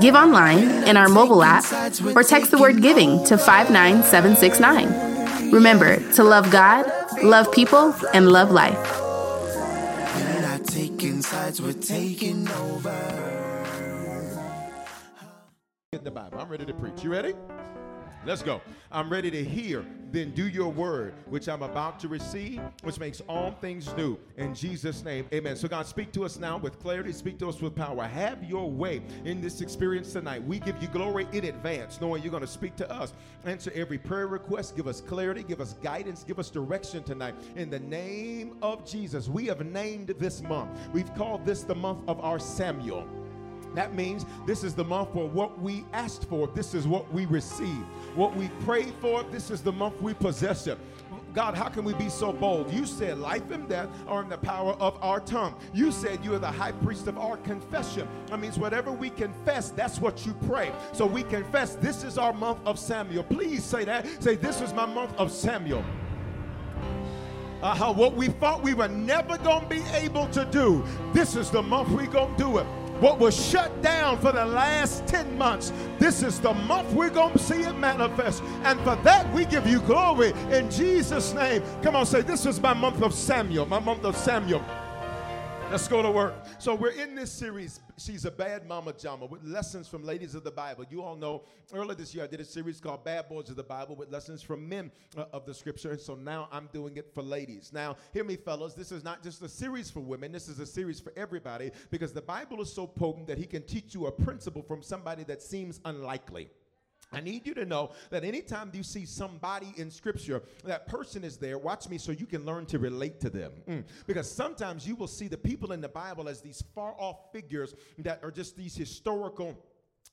Give online, in our mobile app, or text the word giving to 59769. Remember to love God, love people, and love life taking we're taking over. In the Bible, I'm ready to preach. You ready? Let's go. I'm ready to hear, then do your word, which I'm about to receive, which makes all things new. In Jesus' name, amen. So, God, speak to us now with clarity, speak to us with power. Have your way in this experience tonight. We give you glory in advance, knowing you're going to speak to us. Answer every prayer request, give us clarity, give us guidance, give us direction tonight. In the name of Jesus, we have named this month, we've called this the month of our Samuel. That means this is the month for what we asked for. This is what we received. What we prayed for, this is the month we possess it. God, how can we be so bold? You said life and death are in the power of our tongue. You said you are the high priest of our confession. That means whatever we confess, that's what you pray. So we confess this is our month of Samuel. Please say that. Say, This is my month of Samuel. Uh, what we thought we were never going to be able to do, this is the month we're going to do it what was shut down for the last 10 months. This is the month we're going to see it manifest. And for that, we give you glory in Jesus' name. Come on, say, This is my month of Samuel, my month of Samuel. Let's go to work. So we're in this series, She's a Bad Mama Jama, with lessons from ladies of the Bible. You all know earlier this year I did a series called Bad Boys of the Bible with lessons from men uh, of the scripture. And so now I'm doing it for ladies. Now, hear me, fellas, this is not just a series for women, this is a series for everybody because the Bible is so potent that he can teach you a principle from somebody that seems unlikely. I need you to know that anytime you see somebody in scripture, that person is there. Watch me so you can learn to relate to them. Mm. Because sometimes you will see the people in the Bible as these far off figures that are just these historical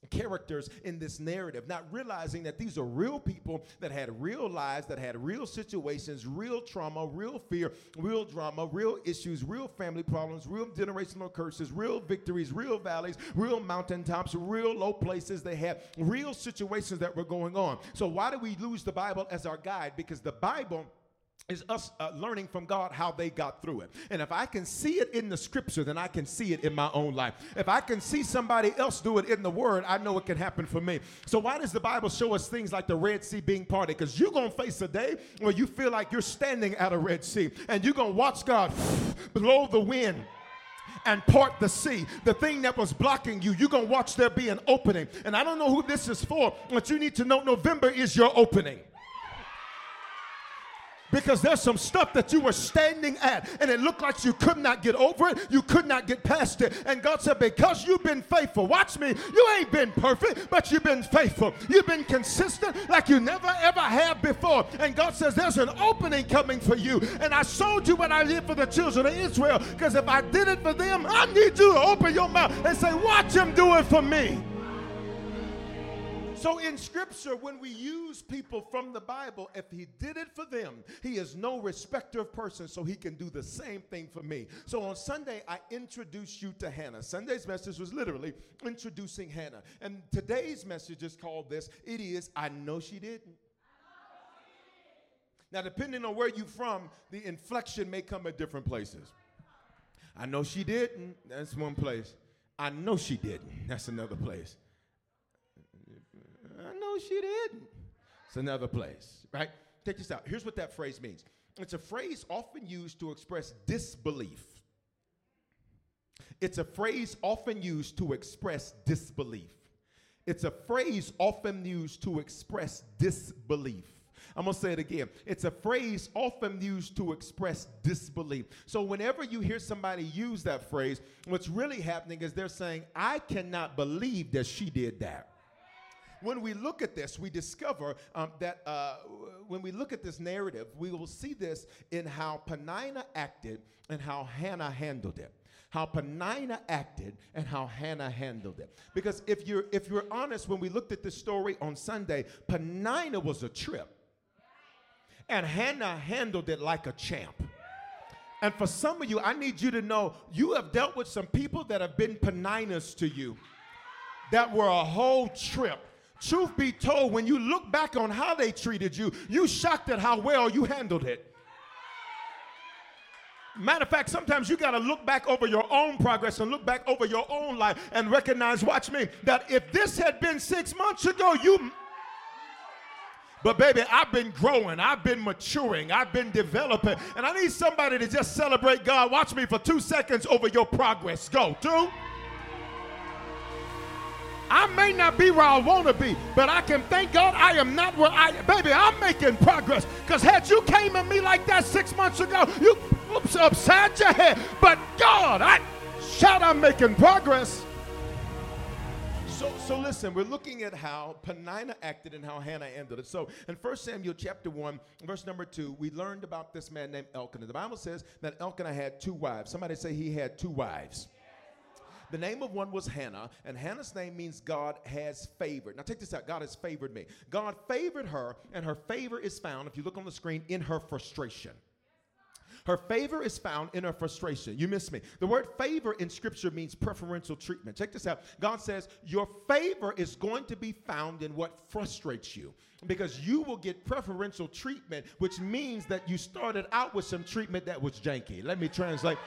characters in this narrative, not realizing that these are real people that had real lives, that had real situations, real trauma, real fear, real drama, real issues, real family problems, real generational curses, real victories, real valleys, real mountaintops, real low places. They had real situations that were going on. So, why do we lose the Bible as our guide? Because the Bible is us uh, learning from God how they got through it. And if I can see it in the scripture, then I can see it in my own life. If I can see somebody else do it in the word, I know it can happen for me. So, why does the Bible show us things like the Red Sea being parted? Because you're going to face a day where you feel like you're standing at a Red Sea and you're going to watch God blow the wind and part the sea. The thing that was blocking you, you're going to watch there be an opening. And I don't know who this is for, but you need to know November is your opening because there's some stuff that you were standing at and it looked like you could not get over it, you could not get past it. And God said, Because you've been faithful, watch me, you ain't been perfect, but you've been faithful. You've been consistent like you never ever have before. And God says, There's an opening coming for you. And I showed you what I did for the children of Israel because if I did it for them, I need you to open your mouth and say, Watch him do it for me. So in scripture, when we use people from the Bible, if he did it for them, he is no respecter of persons, so he can do the same thing for me. So on Sunday, I introduced you to Hannah. Sunday's message was literally introducing Hannah. And today's message is called this it is, I know she didn't. Now, depending on where you're from, the inflection may come at different places. I know she didn't. That's one place. I know she didn't. That's another place. I know she didn't. It's another place, right? Take this out. Here's what that phrase means it's a phrase often used to express disbelief. It's a phrase often used to express disbelief. It's a phrase often used to express disbelief. I'm to say it again. It's a phrase often used to express disbelief. So, whenever you hear somebody use that phrase, what's really happening is they're saying, I cannot believe that she did that when we look at this, we discover um, that uh, when we look at this narrative, we will see this in how Penina acted and how Hannah handled it how Penina acted and how Hannah handled it. Because if you're if you're honest, when we looked at this story on Sunday, Penina was a trip. And Hannah handled it like a champ. And for some of you, I need you to know you have dealt with some people that have been Peninas to you that were a whole trip. Truth be told, when you look back on how they treated you, you shocked at how well you handled it. Matter of fact, sometimes you got to look back over your own progress and look back over your own life and recognize, watch me, that if this had been six months ago, you but baby, I've been growing, I've been maturing, I've been developing, and I need somebody to just celebrate God. Watch me for two seconds over your progress. Go, two. I may not be where I want to be, but I can thank God I am not where I baby, I'm making progress. Because had you came at me like that six months ago, you oops upside your head. But God, I shout I'm making progress. So, so listen, we're looking at how Penina acted and how Hannah ended it. So in 1 Samuel chapter 1, verse number 2, we learned about this man named Elkanah. The Bible says that Elkanah had two wives. Somebody say he had two wives. The name of one was Hannah, and Hannah's name means God has favored. Now, take this out God has favored me. God favored her, and her favor is found, if you look on the screen, in her frustration. Her favor is found in her frustration. You miss me. The word favor in scripture means preferential treatment. Check this out. God says, Your favor is going to be found in what frustrates you because you will get preferential treatment, which means that you started out with some treatment that was janky. Let me translate.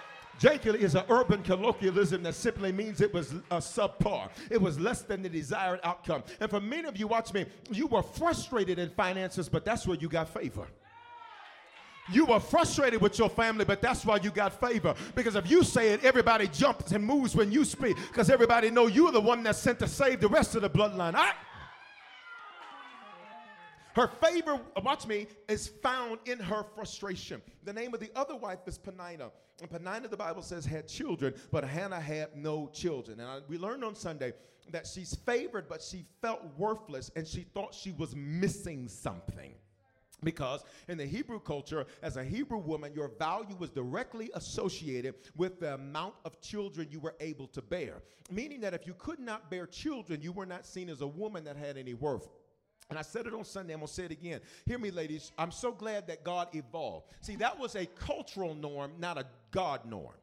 Janky is an urban colloquialism that simply means it was a subpar. It was less than the desired outcome. And for many of you, watch me, you were frustrated in finances, but that's where you got favor. You were frustrated with your family, but that's why you got favor. Because if you say it, everybody jumps and moves when you speak. Because everybody know you're the one that's sent to save the rest of the bloodline. I, her favor, watch me, is found in her frustration. The name of the other wife is Penina. Penina, the Bible says, had children, but Hannah had no children. And I, we learned on Sunday that she's favored, but she felt worthless and she thought she was missing something. Because in the Hebrew culture, as a Hebrew woman, your value was directly associated with the amount of children you were able to bear. Meaning that if you could not bear children, you were not seen as a woman that had any worth. And I said it on Sunday, I'm gonna say it again. Hear me, ladies. I'm so glad that God evolved. See, that was a cultural norm, not a God norm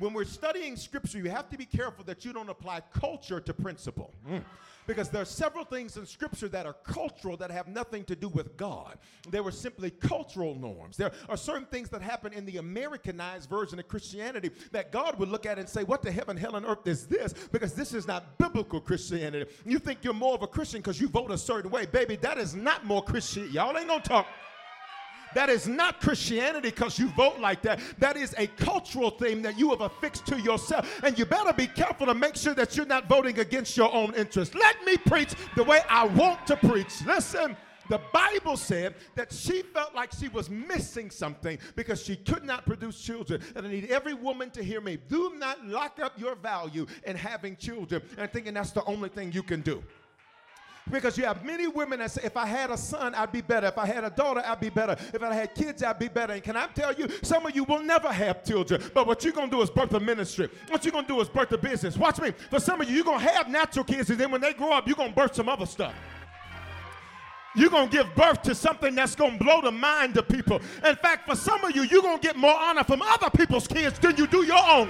when we're studying scripture, you have to be careful that you don't apply culture to principle. Mm. Because there are several things in scripture that are cultural that have nothing to do with God. They were simply cultural norms. There are certain things that happen in the Americanized version of Christianity that God would look at and say, What the heaven, hell, and earth is this? Because this is not biblical Christianity. You think you're more of a Christian because you vote a certain way. Baby, that is not more Christian. Y'all ain't gonna talk. That is not Christianity because you vote like that. That is a cultural thing that you have affixed to yourself. And you better be careful to make sure that you're not voting against your own interests. Let me preach the way I want to preach. Listen. The Bible said that she felt like she was missing something because she could not produce children. And I need every woman to hear me. Do not lock up your value in having children and thinking that's the only thing you can do. Because you have many women that say, if I had a son, I'd be better. If I had a daughter, I'd be better. If I had kids, I'd be better. And can I tell you, some of you will never have children. But what you're going to do is birth a ministry. What you're going to do is birth a business. Watch me. For some of you, you're going to have natural kids. And then when they grow up, you're going to birth some other stuff. You're going to give birth to something that's going to blow the mind of people. In fact, for some of you, you're going to get more honor from other people's kids than you do your own.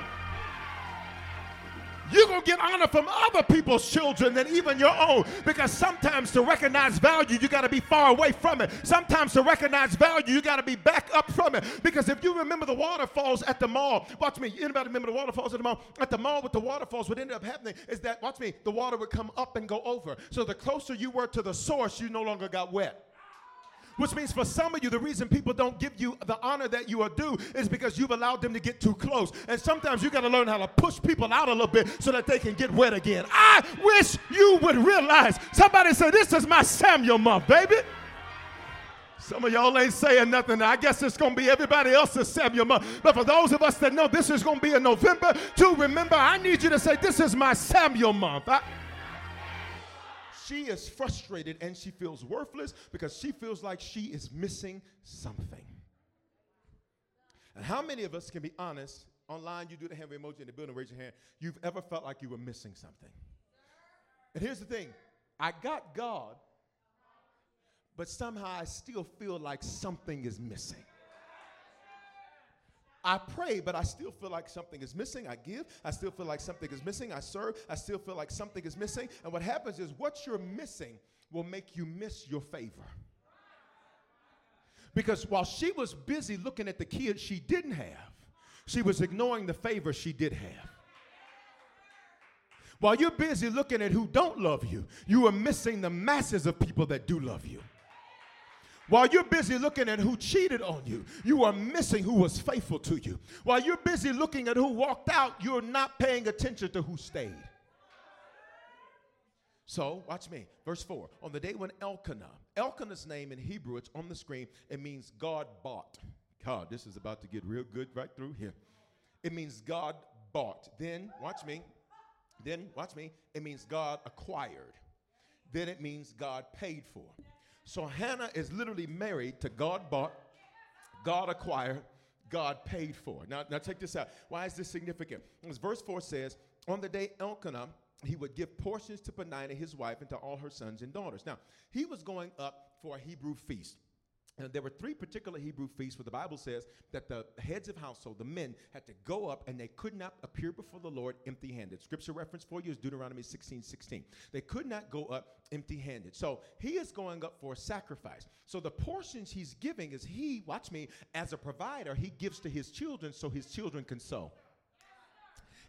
You're going to get honor from other people's children than even your own. Because sometimes to recognize value, you got to be far away from it. Sometimes to recognize value, you got to be back up from it. Because if you remember the waterfalls at the mall, watch me. Anybody remember the waterfalls at the mall? At the mall with the waterfalls, what ended up happening is that, watch me, the water would come up and go over. So the closer you were to the source, you no longer got wet. Which means for some of you, the reason people don't give you the honor that you are due is because you've allowed them to get too close. And sometimes you got to learn how to push people out a little bit so that they can get wet again. I wish you would realize. Somebody said, This is my Samuel month, baby. Some of y'all ain't saying nothing. I guess it's going to be everybody else's Samuel month. But for those of us that know this is going to be in November, to remember, I need you to say, This is my Samuel month. I, she is frustrated and she feels worthless because she feels like she is missing something. And how many of us can be honest? Online, you do the hand emoji in the building, raise your hand. You've ever felt like you were missing something. And here's the thing I got God, but somehow I still feel like something is missing. I pray, but I still feel like something is missing. I give. I still feel like something is missing. I serve. I still feel like something is missing. And what happens is what you're missing will make you miss your favor. Because while she was busy looking at the kids she didn't have, she was ignoring the favor she did have. While you're busy looking at who don't love you, you are missing the masses of people that do love you. While you're busy looking at who cheated on you, you are missing who was faithful to you. While you're busy looking at who walked out, you're not paying attention to who stayed. So, watch me. Verse 4. On the day when Elkanah, Elkanah's name in Hebrew, it's on the screen, it means God bought. God, this is about to get real good right through here. It means God bought. Then, watch me. Then, watch me. It means God acquired. Then it means God paid for. So Hannah is literally married to God bought, God acquired, God paid for. Now, now check this out. Why is this significant? Because verse 4 says, On the day Elkanah, he would give portions to Peninnah, his wife, and to all her sons and daughters. Now, he was going up for a Hebrew feast. And there were three particular Hebrew feasts where the Bible says that the heads of household, the men, had to go up and they could not appear before the Lord empty handed. Scripture reference for you is Deuteronomy 16 16. They could not go up empty handed. So he is going up for a sacrifice. So the portions he's giving is he, watch me, as a provider, he gives to his children so his children can sow.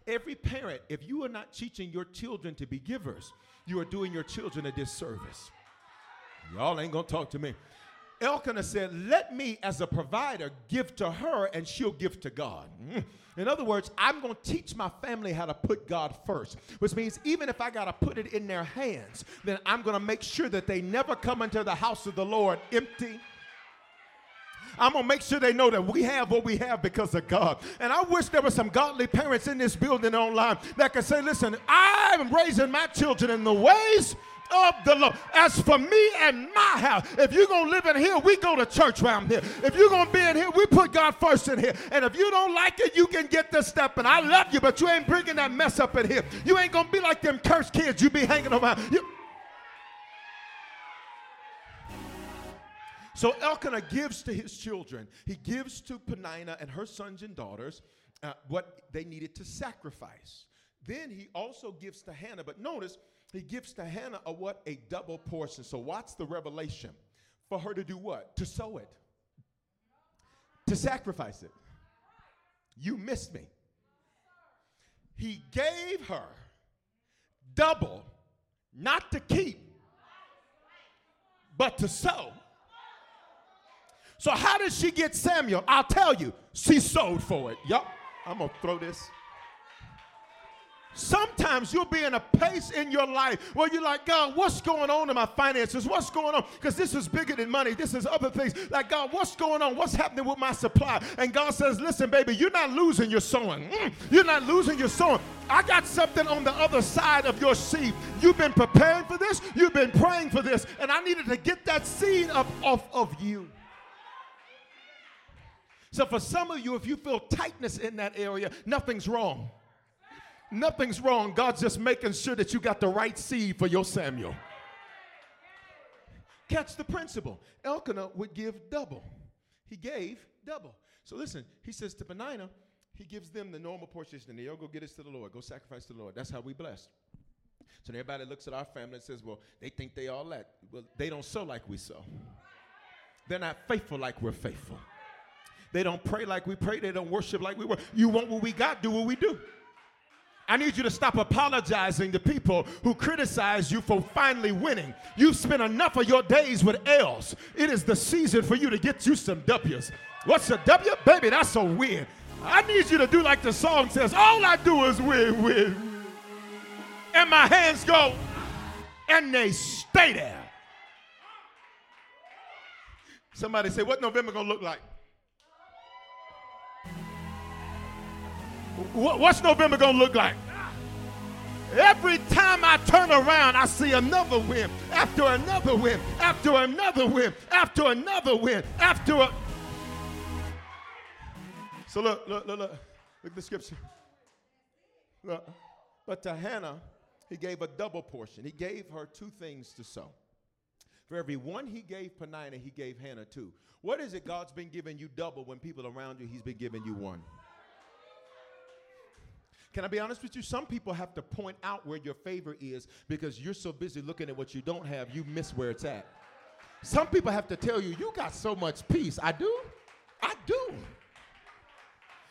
Every parent, if you are not teaching your children to be givers, you are doing your children a disservice. Y'all ain't gonna talk to me. Elkanah said, Let me, as a provider, give to her and she'll give to God. Mm. In other words, I'm going to teach my family how to put God first, which means even if I got to put it in their hands, then I'm going to make sure that they never come into the house of the Lord empty. I'm going to make sure they know that we have what we have because of God. And I wish there were some godly parents in this building online that could say, listen, I'm raising my children in the ways of the Lord. As for me and my house, if you're going to live in here, we go to church around here. If you're going to be in here, we put God first in here. And if you don't like it, you can get this step. And I love you, but you ain't bringing that mess up in here. You ain't going to be like them cursed kids you be hanging around. You, So Elkanah gives to his children. He gives to Peninnah and her sons and daughters uh, what they needed to sacrifice. Then he also gives to Hannah. But notice he gives to Hannah a what? A double portion. So what's the revelation? For her to do what? To sow it. To sacrifice it. You missed me. He gave her double, not to keep, but to sow. So how did she get Samuel? I'll tell you. She sowed for it. Yup. I'm to throw this. Sometimes you'll be in a place in your life where you're like, God, what's going on in my finances? What's going on? Because this is bigger than money. This is other things. Like, God, what's going on? What's happening with my supply? And God says, listen, baby, you're not losing your sowing. Mm, you're not losing your sowing. I got something on the other side of your seed. You've been preparing for this. You've been praying for this. And I needed to get that seed up off of you. So for some of you, if you feel tightness in that area, nothing's wrong. Nothing's wrong. God's just making sure that you got the right seed for your Samuel. Catch the principle. Elkanah would give double. He gave double. So listen, he says to Peninnah, he gives them the normal portion, and they'll go get us to the Lord, go sacrifice to the Lord. That's how we blessed. So everybody looks at our family and says, well, they think they all that. Well, they don't sow like we sow. They're not faithful like we're faithful. They don't pray like we pray. They don't worship like we worship. You want what we got, do what we do. I need you to stop apologizing to people who criticize you for finally winning. You've spent enough of your days with L's. It is the season for you to get you some W's. What's a W? Baby, that's a win. I need you to do like the song says all I do is win, win. And my hands go, and they stay there. Somebody say, What November gonna look like? What's November gonna look like? Every time I turn around, I see another win after another win after another win after another win after a. So look, look, look, look. Look the scripture. Look. But to Hannah, he gave a double portion. He gave her two things to sow. For every one he gave Peninnah, he gave Hannah two. What is it God's been giving you double when people around you, he's been giving you one? Can I be honest with you? Some people have to point out where your favor is because you're so busy looking at what you don't have, you miss where it's at. Some people have to tell you, you got so much peace. I do. I do.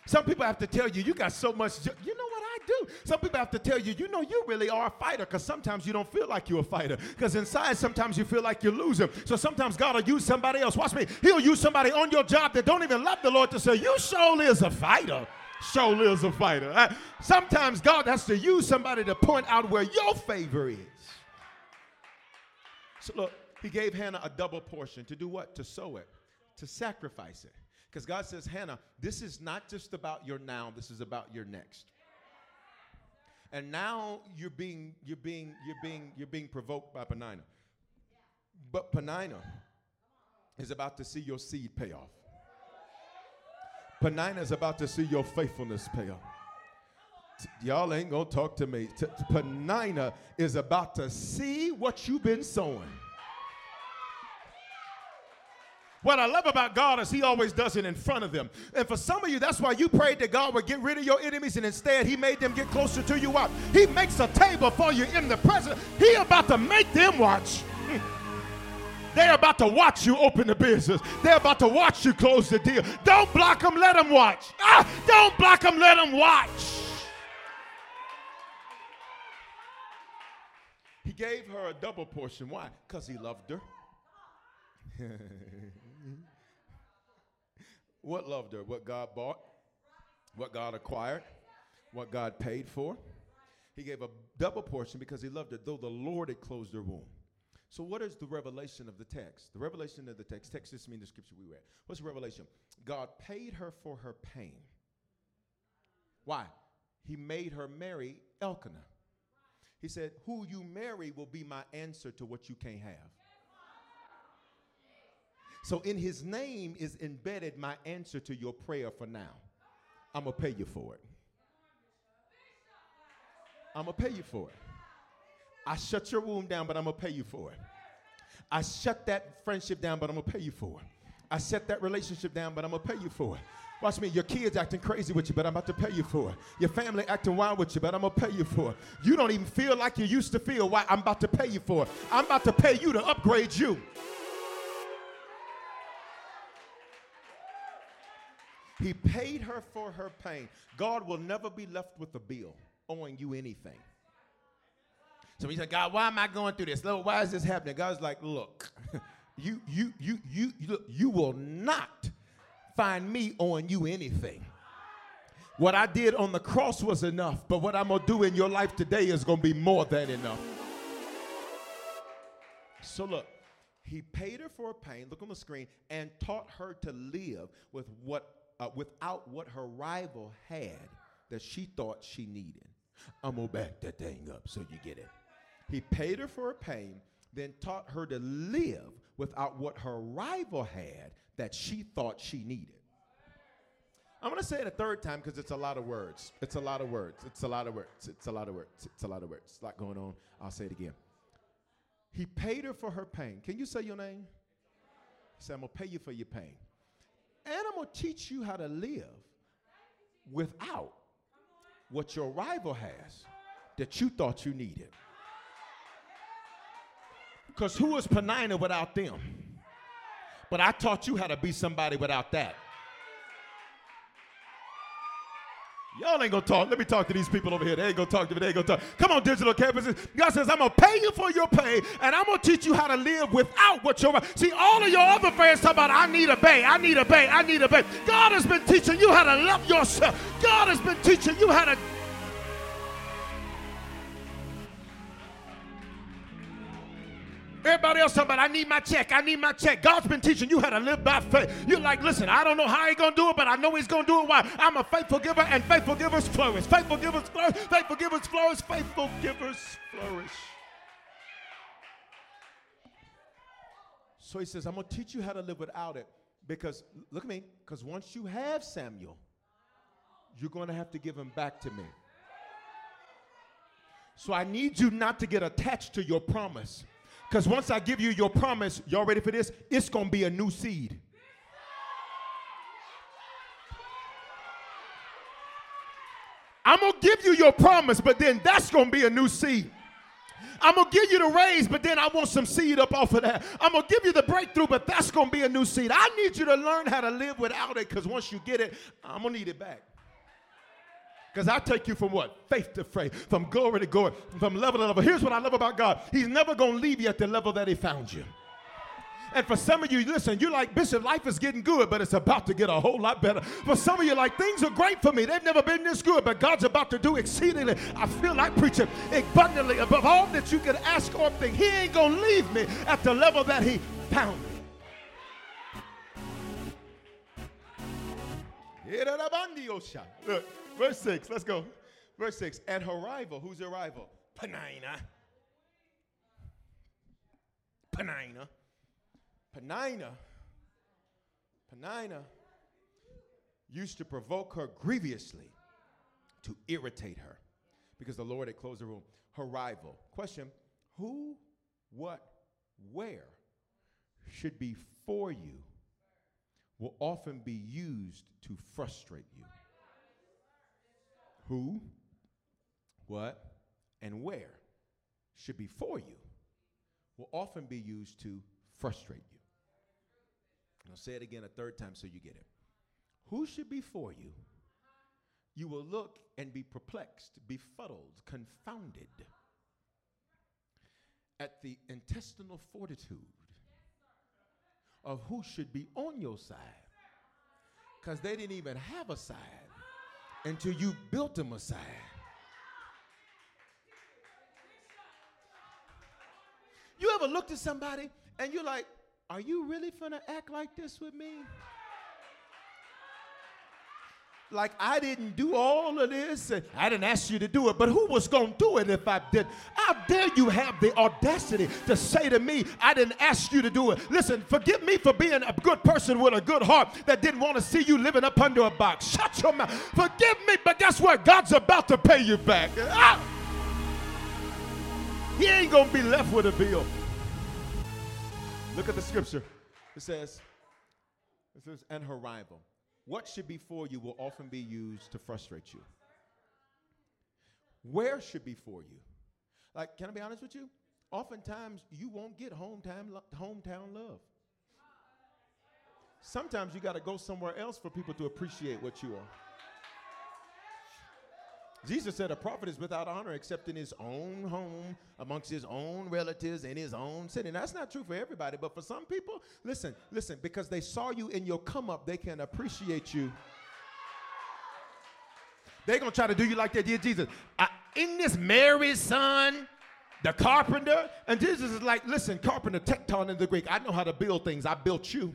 Some people have to tell you, you got so much. You know what I do? Some people have to tell you, you know, you really are a fighter because sometimes you don't feel like you're a fighter because inside sometimes you feel like you're losing. So sometimes God will use somebody else. Watch me. He'll use somebody on your job that don't even love the Lord to say, you surely is a fighter surely is a fighter. Uh, sometimes God has to use somebody to point out where your favor is. So look, he gave Hannah a double portion to do what? To sow it, to sacrifice it. Because God says, Hannah, this is not just about your now, this is about your next. And now you're being, you're being, you're being, you're being provoked by Peninnah. But Peninnah is about to see your seed pay off. Peninnah is about to see your faithfulness pay off. Y'all ain't gonna talk to me. T- Peninnah is about to see what you've been sowing. What I love about God is He always does it in front of them. And for some of you, that's why you prayed that God would get rid of your enemies, and instead He made them get closer to you. What? He makes a table for you in the presence. He about to make them watch. They're about to watch you open the business. They're about to watch you close the deal. Don't block them, let them watch. Ah, don't block them, let them watch. He gave her a double portion. Why? Because he loved her. what loved her? What God bought, what God acquired, what God paid for. He gave a double portion because he loved her, though the Lord had closed her womb. So, what is the revelation of the text? The revelation of the text, text just means the scripture we read. What's the revelation? God paid her for her pain. Why? He made her marry Elkanah. He said, Who you marry will be my answer to what you can't have. So, in his name is embedded my answer to your prayer for now. I'm going to pay you for it. I'm going to pay you for it. I shut your womb down, but I'm gonna pay you for it. I shut that friendship down, but I'm gonna pay you for it. I shut that relationship down, but I'm gonna pay you for it. Watch me, your kids acting crazy with you, but I'm about to pay you for it. Your family acting wild with you, but I'm gonna pay you for it. You don't even feel like you used to feel. Why? I'm about to pay you for it. I'm about to pay you to upgrade you. He paid her for her pain. God will never be left with a bill owing you anything. So he said, God, why am I going through this? Lord, why is this happening? God's like, look, you, you, you, you, you, you will not find me owing you anything. What I did on the cross was enough, but what I'm gonna do in your life today is gonna be more than enough. So look, he paid her for her pain. Look on the screen and taught her to live with what, uh, without what her rival had that she thought she needed. I'm gonna back that thing up so you get it. He paid her for her pain, then taught her to live without what her rival had that she thought she needed. I'm going to say it a third time because it's a lot of words. It's a lot of words. It's a lot of words. It's a lot of words. It's a lot of words. a lot going on. I'll say it again. He paid her for her pain. Can you say your name? He said, I'm going to pay you for your pain. And I'm going to teach you how to live without what your rival has that you thought you needed. Because who is Penina without them? But I taught you how to be somebody without that. Y'all ain't gonna talk. Let me talk to these people over here. They ain't gonna talk to me. They ain't gonna talk. Come on, digital campuses. God says, I'm gonna pay you for your pay, and I'm gonna teach you how to live without what you're. See, all of your other friends talk about, I need a bay, I need a bay, I need a bay. God has been teaching you how to love yourself. God has been teaching you how to Everybody else talking about, I need my check, I need my check. God's been teaching you how to live by faith. You're like, listen, I don't know how he's going to do it, but I know he's going to do it. Why? I'm a faithful giver, and faithful givers flourish. Faithful givers flourish, faithful givers flourish, faithful givers flourish. So he says, I'm going to teach you how to live without it. Because, look at me, because once you have Samuel, you're going to have to give him back to me. So I need you not to get attached to your promise. Because once I give you your promise, y'all ready for this? It's going to be a new seed. I'm going to give you your promise, but then that's going to be a new seed. I'm going to give you the raise, but then I want some seed up off of that. I'm going to give you the breakthrough, but that's going to be a new seed. I need you to learn how to live without it because once you get it, I'm going to need it back. Because I take you from what? Faith to faith, from glory to glory, from level to level. Here's what I love about God He's never going to leave you at the level that He found you. And for some of you, listen, you're like, Bishop, life is getting good, but it's about to get a whole lot better. For some of you, like, things are great for me. They've never been this good, but God's about to do exceedingly. I feel like preaching abundantly above all that you could ask or think. He ain't going to leave me at the level that He found me. Look. Verse 6, let's go. Verse 6, at her rival, who's her rival? Penina. Penina. Penina. Penina used to provoke her grievously to irritate her because the Lord had closed the room. Her rival. Question Who, what, where should be for you will often be used to frustrate you who, what, and where should be for you will often be used to frustrate you. I'll say it again a third time so you get it. Who should be for you? You will look and be perplexed, befuddled, confounded at the intestinal fortitude of who should be on your side because they didn't even have a side until you built a Messiah. You ever looked at somebody and you're like, are you really gonna act like this with me? Like I didn't do all of this. And I didn't ask you to do it, but who was going to do it if I did? How dare you have the audacity to say to me, I didn't ask you to do it? Listen, forgive me for being a good person with a good heart that didn't want to see you living up under a box. Shut your mouth. Forgive me, but guess what? God's about to pay you back. Ah! He ain't going to be left with a bill. Look at the scripture. It says, it says, and her rival what should be for you will often be used to frustrate you. Where should be for you? Like, can I be honest with you? Oftentimes, you won't get hometown, lo- hometown love. Sometimes you got to go somewhere else for people to appreciate what you are. Jesus said a prophet is without honor except in his own home, amongst his own relatives, in his own city. Now, that's not true for everybody, but for some people, listen, listen, because they saw you in your come up, they can appreciate you. They're going to try to do you like they did Jesus. In this Mary's son, the carpenter, and Jesus is like, listen, carpenter, tekton in the Greek. I know how to build things. I built you.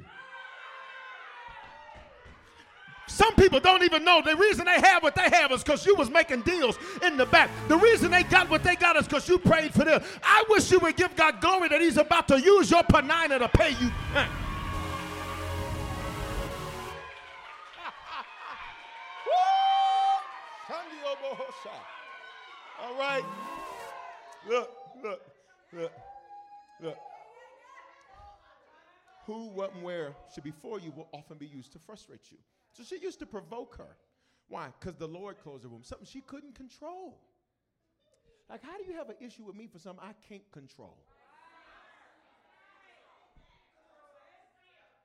Some people don't even know the reason they have what they have is because you was making deals in the back. The reason they got what they got is because you prayed for them. I wish you would give God glory that He's about to use your Penina to pay you back. All right. Look, look, look, look. Who, what, and where should be for you will often be used to frustrate you. So she used to provoke her Why? Because the Lord closed the room. Something she couldn't control. Like, how do you have an issue with me for something I can't control?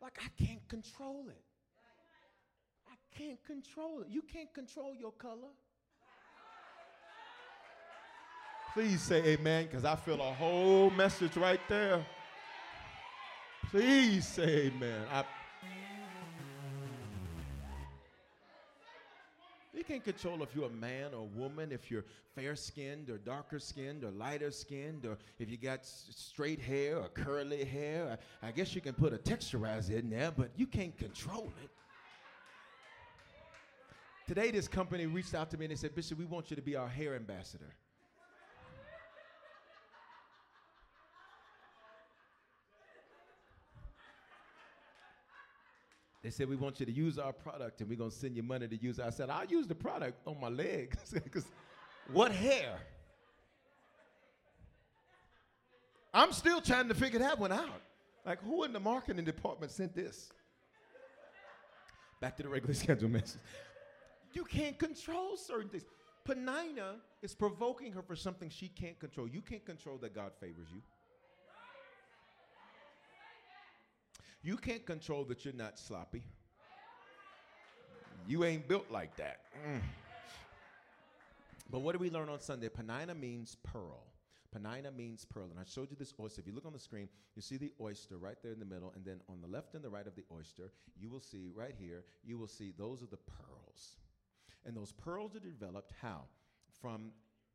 Like, I can't control it. I can't control it. You can't control your color. Please say amen, because I feel a whole message right there. Please say amen. I, can't control if you're a man or a woman, if you're fair skinned or darker skinned or lighter skinned, or if you got straight hair or curly hair. I, I guess you can put a texturizer in there, but you can't control it. Today, this company reached out to me and they said, Bishop, we want you to be our hair ambassador. They said, We want you to use our product and we're going to send you money to use it. I said, I'll use the product on my legs. Because what hair? I'm still trying to figure that one out. Like, who in the marketing department sent this? Back to the regular schedule message. You can't control certain things. Penina is provoking her for something she can't control. You can't control that God favors you. You can't control that you're not sloppy. You ain't built like that. Mm. But what do we learn on Sunday? Penina means pearl. Penina means pearl. And I showed you this oyster. If you look on the screen, you see the oyster right there in the middle. And then on the left and the right of the oyster, you will see right here, you will see those are the pearls. And those pearls are developed how? From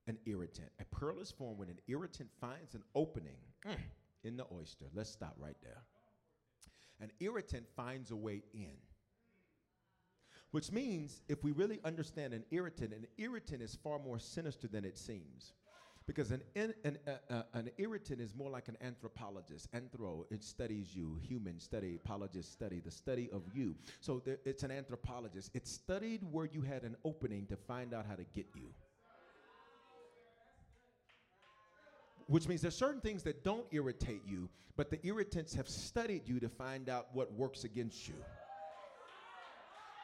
an irritant. A pearl is formed when an irritant finds an opening mm, in the oyster. Let's stop right there. An irritant finds a way in. Which means, if we really understand an irritant, an irritant is far more sinister than it seems. Because an, an, uh, uh, an irritant is more like an anthropologist. Anthro, it studies you. Human study, apologist study, the study of you. So there, it's an anthropologist. It studied where you had an opening to find out how to get you. Which means there's certain things that don't irritate you, but the irritants have studied you to find out what works against you.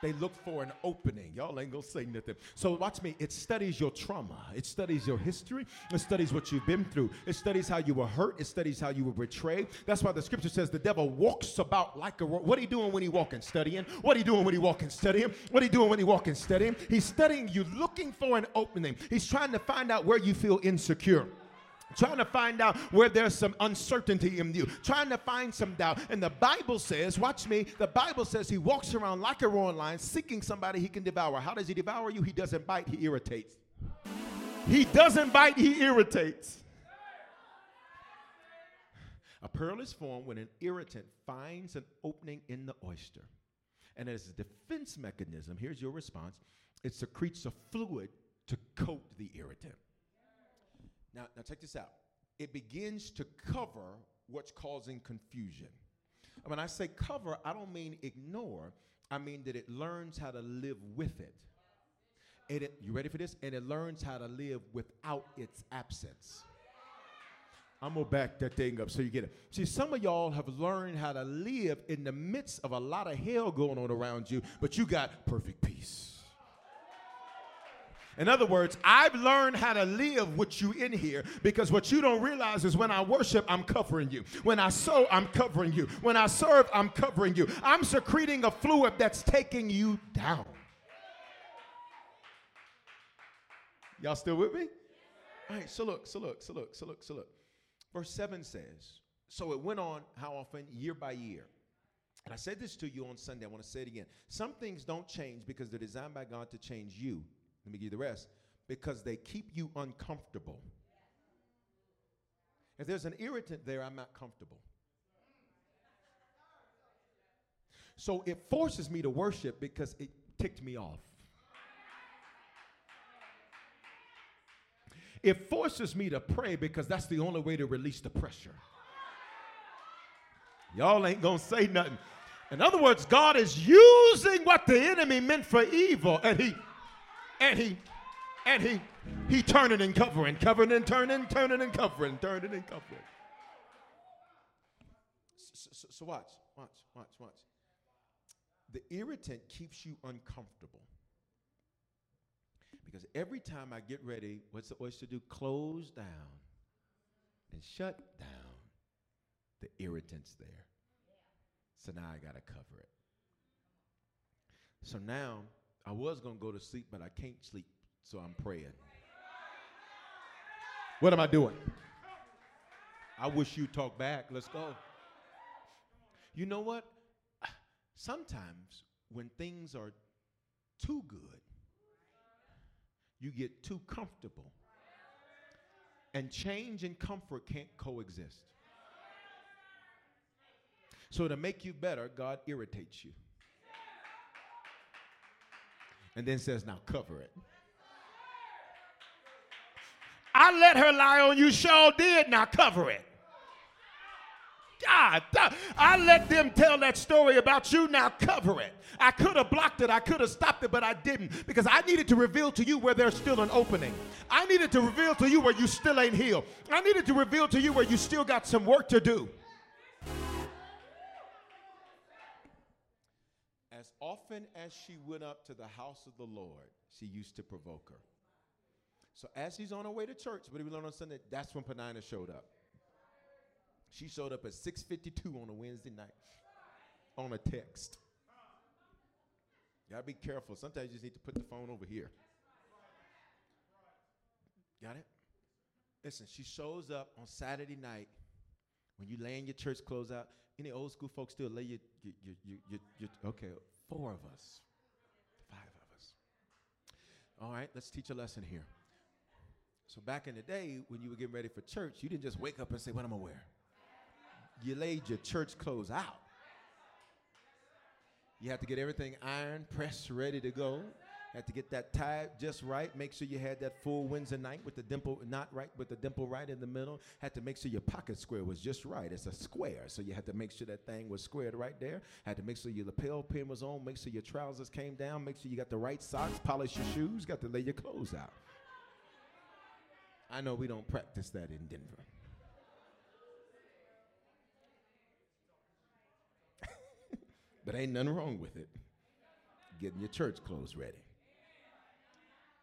They look for an opening. Y'all ain't gonna say nothing. So watch me. It studies your trauma. It studies your history. It studies what you've been through. It studies how you were hurt. It studies how you were betrayed. That's why the scripture says the devil walks about like a. What he doing when he walking? Studying. What are he doing when he walking? Studying. What are he doing when he walking? Studying. He's studying you, looking for an opening. He's trying to find out where you feel insecure trying to find out where there's some uncertainty in you, trying to find some doubt. And the Bible says, watch me, the Bible says he walks around like a roaring lion, seeking somebody he can devour. How does he devour you? He doesn't bite, he irritates. He doesn't bite, he irritates. A pearl is formed when an irritant finds an opening in the oyster. And as a defense mechanism, here's your response it secretes a fluid to coat the irritant. Now, now check this out. It begins to cover what's causing confusion. When I say cover, I don't mean ignore. I mean that it learns how to live with it. And it, you ready for this? And it learns how to live without its absence. I'm gonna back that thing up so you get it. See, some of y'all have learned how to live in the midst of a lot of hell going on around you, but you got perfect peace. In other words, I've learned how to live with you in here because what you don't realize is when I worship, I'm covering you. When I sow, I'm covering you. When I serve, I'm covering you. I'm secreting a fluid that's taking you down. Y'all still with me? All right, so look, so look, so look, so look, so look. Verse 7 says, So it went on, how often? Year by year. And I said this to you on Sunday. I want to say it again. Some things don't change because they're designed by God to change you. Let me give you the rest. Because they keep you uncomfortable. If there's an irritant there, I'm not comfortable. So it forces me to worship because it ticked me off. It forces me to pray because that's the only way to release the pressure. Y'all ain't gonna say nothing. In other words, God is using what the enemy meant for evil and he and he and he he turning and covering, covering and turning, turning and covering, turning and covering. So, so, so watch, watch, watch, watch. The irritant keeps you uncomfortable. Because every time I get ready, what's the oyster do? Close down and shut down. The irritant's there. So now I got to cover it. So now I was going to go to sleep, but I can't sleep, so I'm praying. What am I doing? I wish you talk back. Let's go. You know what? Sometimes when things are too good, you get too comfortable. And change and comfort can't coexist. So, to make you better, God irritates you. And then says, Now cover it. I let her lie on you, sure did. Now cover it. God, I let them tell that story about you. Now cover it. I could have blocked it. I could have stopped it, but I didn't because I needed to reveal to you where there's still an opening. I needed to reveal to you where you still ain't healed. I needed to reveal to you where you still got some work to do. Often as she went up to the house of the Lord, she used to provoke her. So as he's on her way to church, what did we learn on Sunday? That's when Penina showed up. She showed up at 6:52 on a Wednesday night on a text. You gotta be careful. Sometimes you just need to put the phone over here. Got it? Listen, she shows up on Saturday night when you laying your church clothes out. Any old school folks still lay your, your, your, your, your, your okay, four of us, five of us. All right, let's teach a lesson here. So back in the day, when you were getting ready for church, you didn't just wake up and say, "What am I wear?" You laid your church clothes out. You had to get everything ironed, pressed, ready to go. Had to get that tie just right. Make sure you had that full Windsor night with the dimple not right, with the dimple right in the middle. Had to make sure your pocket square was just right. It's a square, so you had to make sure that thing was squared right there. Had to make sure your lapel pin was on. Make sure your trousers came down. Make sure you got the right socks. Polish your shoes. Got to lay your clothes out. I know we don't practice that in Denver. but ain't nothing wrong with it. Getting your church clothes ready.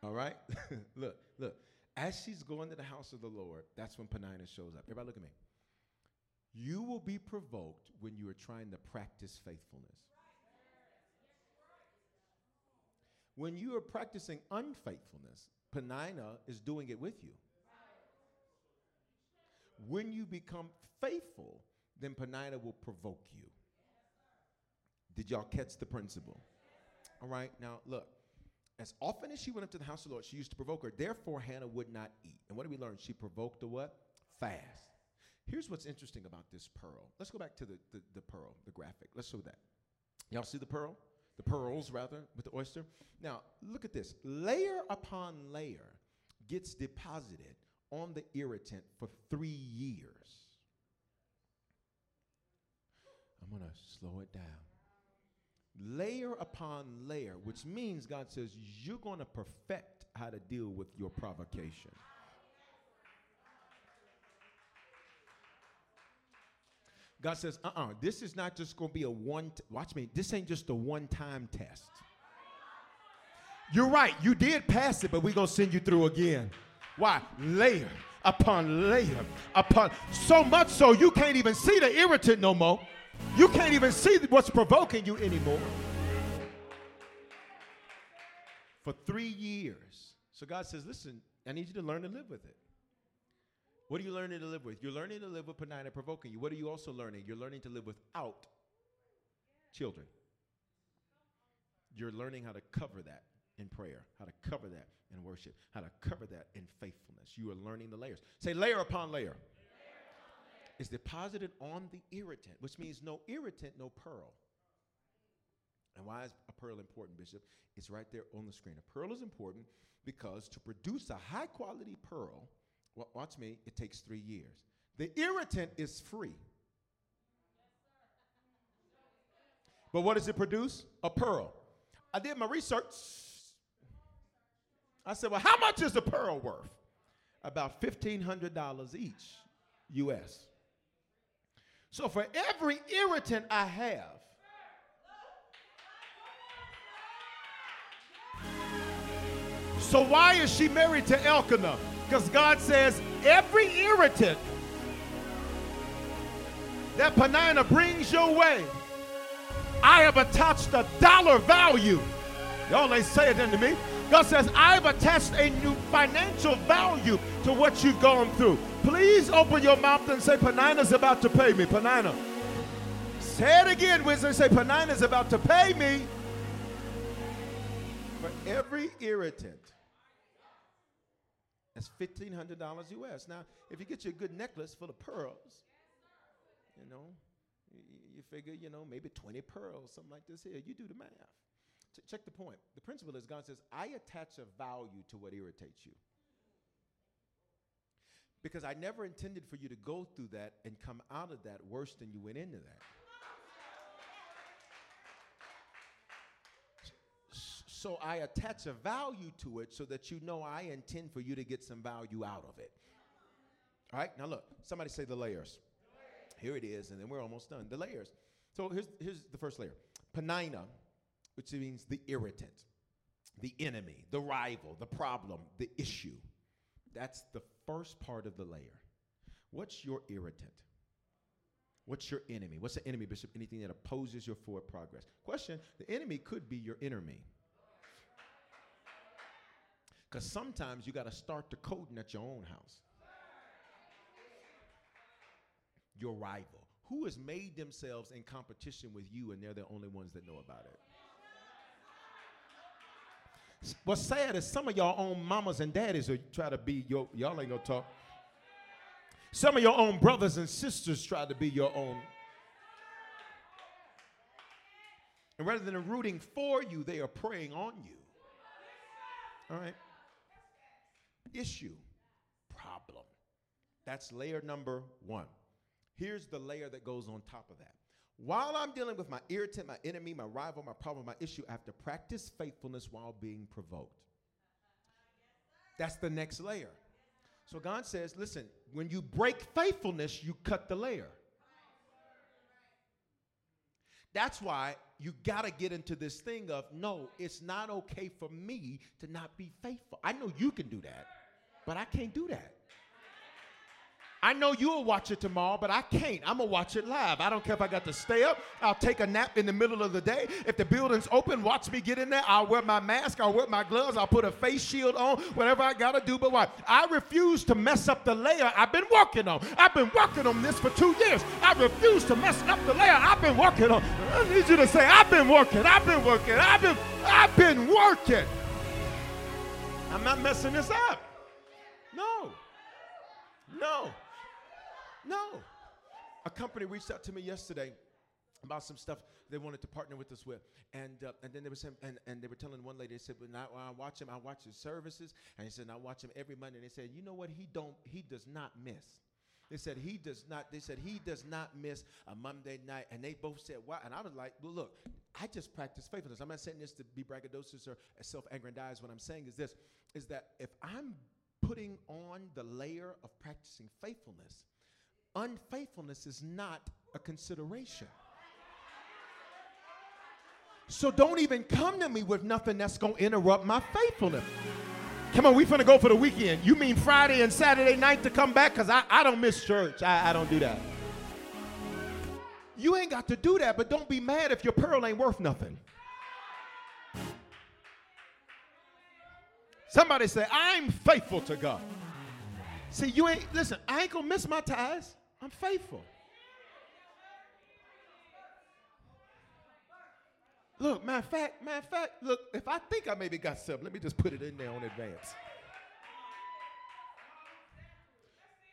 All right? look, look. As she's going to the house of the Lord, that's when Penina shows up. Everybody look at me. You will be provoked when you are trying to practice faithfulness. When you are practicing unfaithfulness, Penina is doing it with you. When you become faithful, then Penina will provoke you. Did y'all catch the principle? All right, now look. As often as she went up to the house of the Lord, she used to provoke her. Therefore, Hannah would not eat. And what did we learn? She provoked the what? Fast. Here's what's interesting about this pearl. Let's go back to the, the, the pearl, the graphic. Let's show that. Y'all see the pearl? The pearls, rather, with the oyster. Now, look at this. Layer upon layer gets deposited on the irritant for three years. I'm going to slow it down layer upon layer, which means God says you're going to perfect how to deal with your provocation. God says, uh uh-uh, uh this is not just going to be a one, t- watch me, this ain't just a one time test. You're right, you did pass it, but we're going to send you through again. Why? Layer upon layer upon, so much so you can't even see the irritant no more. You can't even see what's provoking you anymore. For three years. So God says, listen, I need you to learn to live with it. What are you learning to live with? You're learning to live with Penina provoking you. What are you also learning? You're learning to live without children. You're learning how to cover that in prayer, how to cover that in worship, how to cover that in faithfulness. You are learning the layers. Say layer upon layer is deposited on the irritant, which means no irritant, no pearl. And why is a pearl important, Bishop? It's right there on the screen. A pearl is important because to produce a high quality pearl, well, watch me, it takes three years. The irritant is free. But what does it produce? A pearl. I did my research. I said, well, how much is a pearl worth? About $1,500 each, US. So for every irritant I have, So why is she married to Elkanah? Because God says every irritant that Penina brings your way, I have attached a dollar value. Y'all ain't saying it to me. God says, I've attached a new financial value to what you've gone through. Please open your mouth and say, Penina's about to pay me. Penina. Say it again, Wisdom. Say, Penina's about to pay me for every irritant. That's $1,500 US. Now, if you get you a good necklace full of pearls, you know, you, you figure, you know, maybe 20 pearls, something like this here. You do the math. Ch- check the point. The principle is God says, I attach a value to what irritates you. Because I never intended for you to go through that and come out of that worse than you went into that. So I attach a value to it so that you know I intend for you to get some value out of it. All right, now look, somebody say the layers. Here it is, and then we're almost done. The layers. So here's, here's the first layer Penina, which means the irritant, the enemy, the rival, the problem, the issue. That's the first part of the layer. What's your irritant? What's your enemy? What's the enemy, Bishop? Anything that opposes your forward progress. Question The enemy could be your enemy. Because sometimes you got to start the coding at your own house. Your rival. Who has made themselves in competition with you and they're the only ones that know about it? What's sad is some of y'all own mamas and daddies are try to be your, y'all ain't gonna talk. Some of your own brothers and sisters try to be your own. And rather than rooting for you, they are preying on you. All right issue, problem. That's layer number one. Here's the layer that goes on top of that. While I'm dealing with my irritant, my enemy, my rival, my problem, my issue, I have to practice faithfulness while being provoked. That's the next layer. So God says, listen, when you break faithfulness, you cut the layer. That's why you got to get into this thing of no, it's not okay for me to not be faithful. I know you can do that. But I can't do that. I know you'll watch it tomorrow, but I can't. I'm gonna watch it live. I don't care if I got to stay up. I'll take a nap in the middle of the day. If the building's open, watch me get in there. I'll wear my mask. I'll wear my gloves. I'll put a face shield on. Whatever I gotta do. But why? I refuse to mess up the layer I've been working on. I've been working on this for two years. I refuse to mess up the layer I've been working on. I need you to say, I've been working. I've been working. I've been. I've been working. I'm not messing this up. No. No. No. A company reached out to me yesterday about some stuff they wanted to partner with us with. And, uh, and then they were saying, and, and they were telling one lady, they said, well, I watch him, I watch his services. And he said, I watch him every Monday. And they said, you know what? He don't, he does not miss. They said he does not. They said he does not miss a Monday night, and they both said why. And I was like, well, look, I just practice faithfulness. I'm not saying this to be braggadocious or self-aggrandized. What I'm saying is this: is that if I'm putting on the layer of practicing faithfulness, unfaithfulness is not a consideration. So don't even come to me with nothing that's going to interrupt my faithfulness. Come on, we finna go for the weekend. You mean Friday and Saturday night to come back? Because I, I don't miss church. I, I don't do that. You ain't got to do that, but don't be mad if your pearl ain't worth nothing. Somebody say, I'm faithful to God. See, you ain't, listen, I ain't gonna miss my tithes. I'm faithful. Look, matter of fact, matter of fact, look, if I think I maybe got something, let me just put it in there on advance.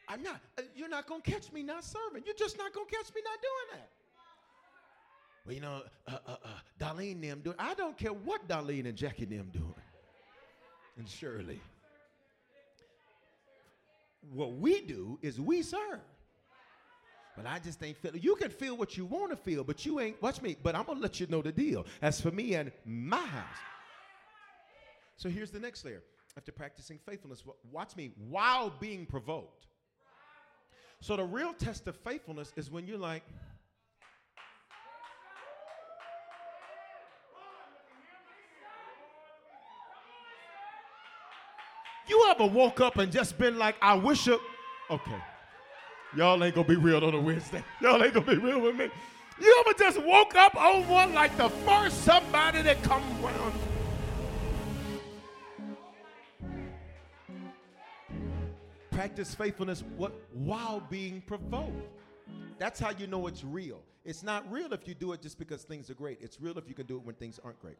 I'm not, uh, you're not gonna catch me not serving. You're just not gonna catch me not doing that. Well, you know, uh, uh, uh, Darlene them doing, I don't care what Darlene and Jackie them doing and Shirley. What we do is we serve. But I just ain't feeling. You can feel what you want to feel, but you ain't. Watch me. But I'm gonna let you know the deal. As for me and my house. So here's the next layer. After practicing faithfulness, watch me while being provoked. So the real test of faithfulness is when you're like, You ever woke up and just been like, I wish it. Okay. Y'all ain't gonna be real on a Wednesday. Y'all ain't gonna be real with me. You ever just woke up on one like the first somebody that come around? Practice faithfulness what while being provoked. That's how you know it's real. It's not real if you do it just because things are great. It's real if you can do it when things aren't great.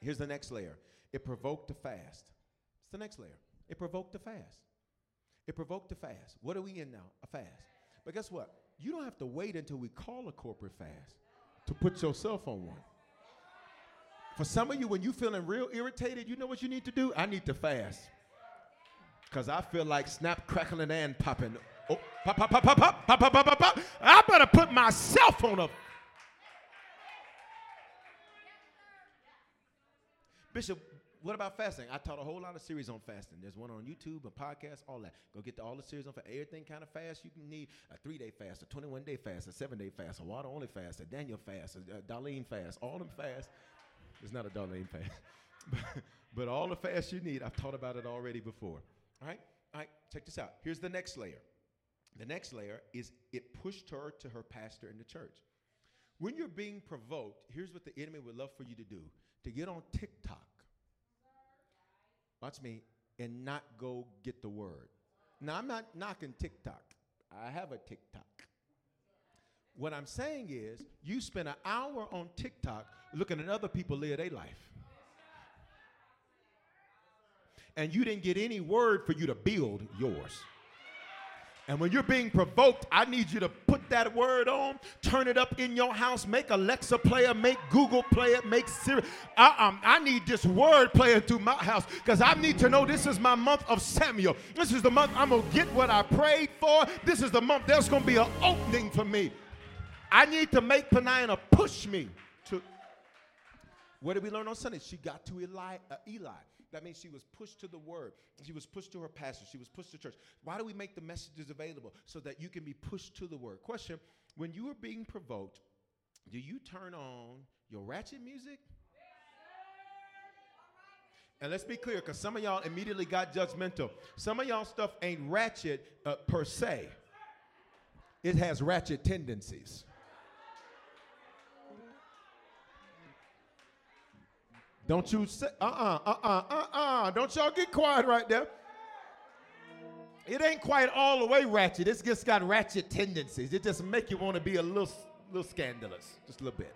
Here's the next layer. It provoked to fast. It's the next layer. It provoked to fast. It provoked to fast. What are we in now? A fast. But guess what? You don't have to wait until we call a corporate fast to put yourself on one. For some of you, when you're feeling real irritated, you know what you need to do? I need to fast. Because I feel like snap, crackling, and popping. Oh, pop, pop, pop, pop, pop, pop, pop, pop, pop, pop. I better put myself on a. Bishop, what about fasting? I taught a whole lot of series on fasting. There's one on YouTube, a podcast, all that. Go get to all the series on fa- everything kind of fast you can need. A three day fast, a 21 day fast, a seven day fast, a water only fast, a Daniel fast, a, a Darlene fast, all them fast. It's not a Darlene fast, but, but all the fast you need. I've taught about it already before. All right, all right. Check this out. Here's the next layer. The next layer is it pushed her to her pastor in the church. When you're being provoked, here's what the enemy would love for you to do to get on TikTok. Watch me and not go get the word. Now, I'm not knocking TikTok. I have a TikTok. What I'm saying is, you spend an hour on TikTok looking at other people live their life. And you didn't get any word for you to build yours. And when you're being provoked, I need you to put that word on, turn it up in your house, make Alexa play it, make Google play it, make Siri. I, um, I need this word playing through my house because I need to know this is my month of Samuel. This is the month I'm going to get what I prayed for. This is the month there's going to be an opening for me. I need to make Penina push me to. What did we learn on Sunday? She got to Eli. Uh, Eli. That means she was pushed to the word. She was pushed to her pastor. She was pushed to church. Why do we make the messages available? So that you can be pushed to the word. Question When you are being provoked, do you turn on your ratchet music? And let's be clear, because some of y'all immediately got judgmental. Some of y'all stuff ain't ratchet uh, per se, it has ratchet tendencies. Don't you say, uh uh, uh uh, uh uh. Don't y'all get quiet right there. It ain't quite all the way ratchet. It's just got ratchet tendencies. It just make you want to be a little, little scandalous, just a little bit.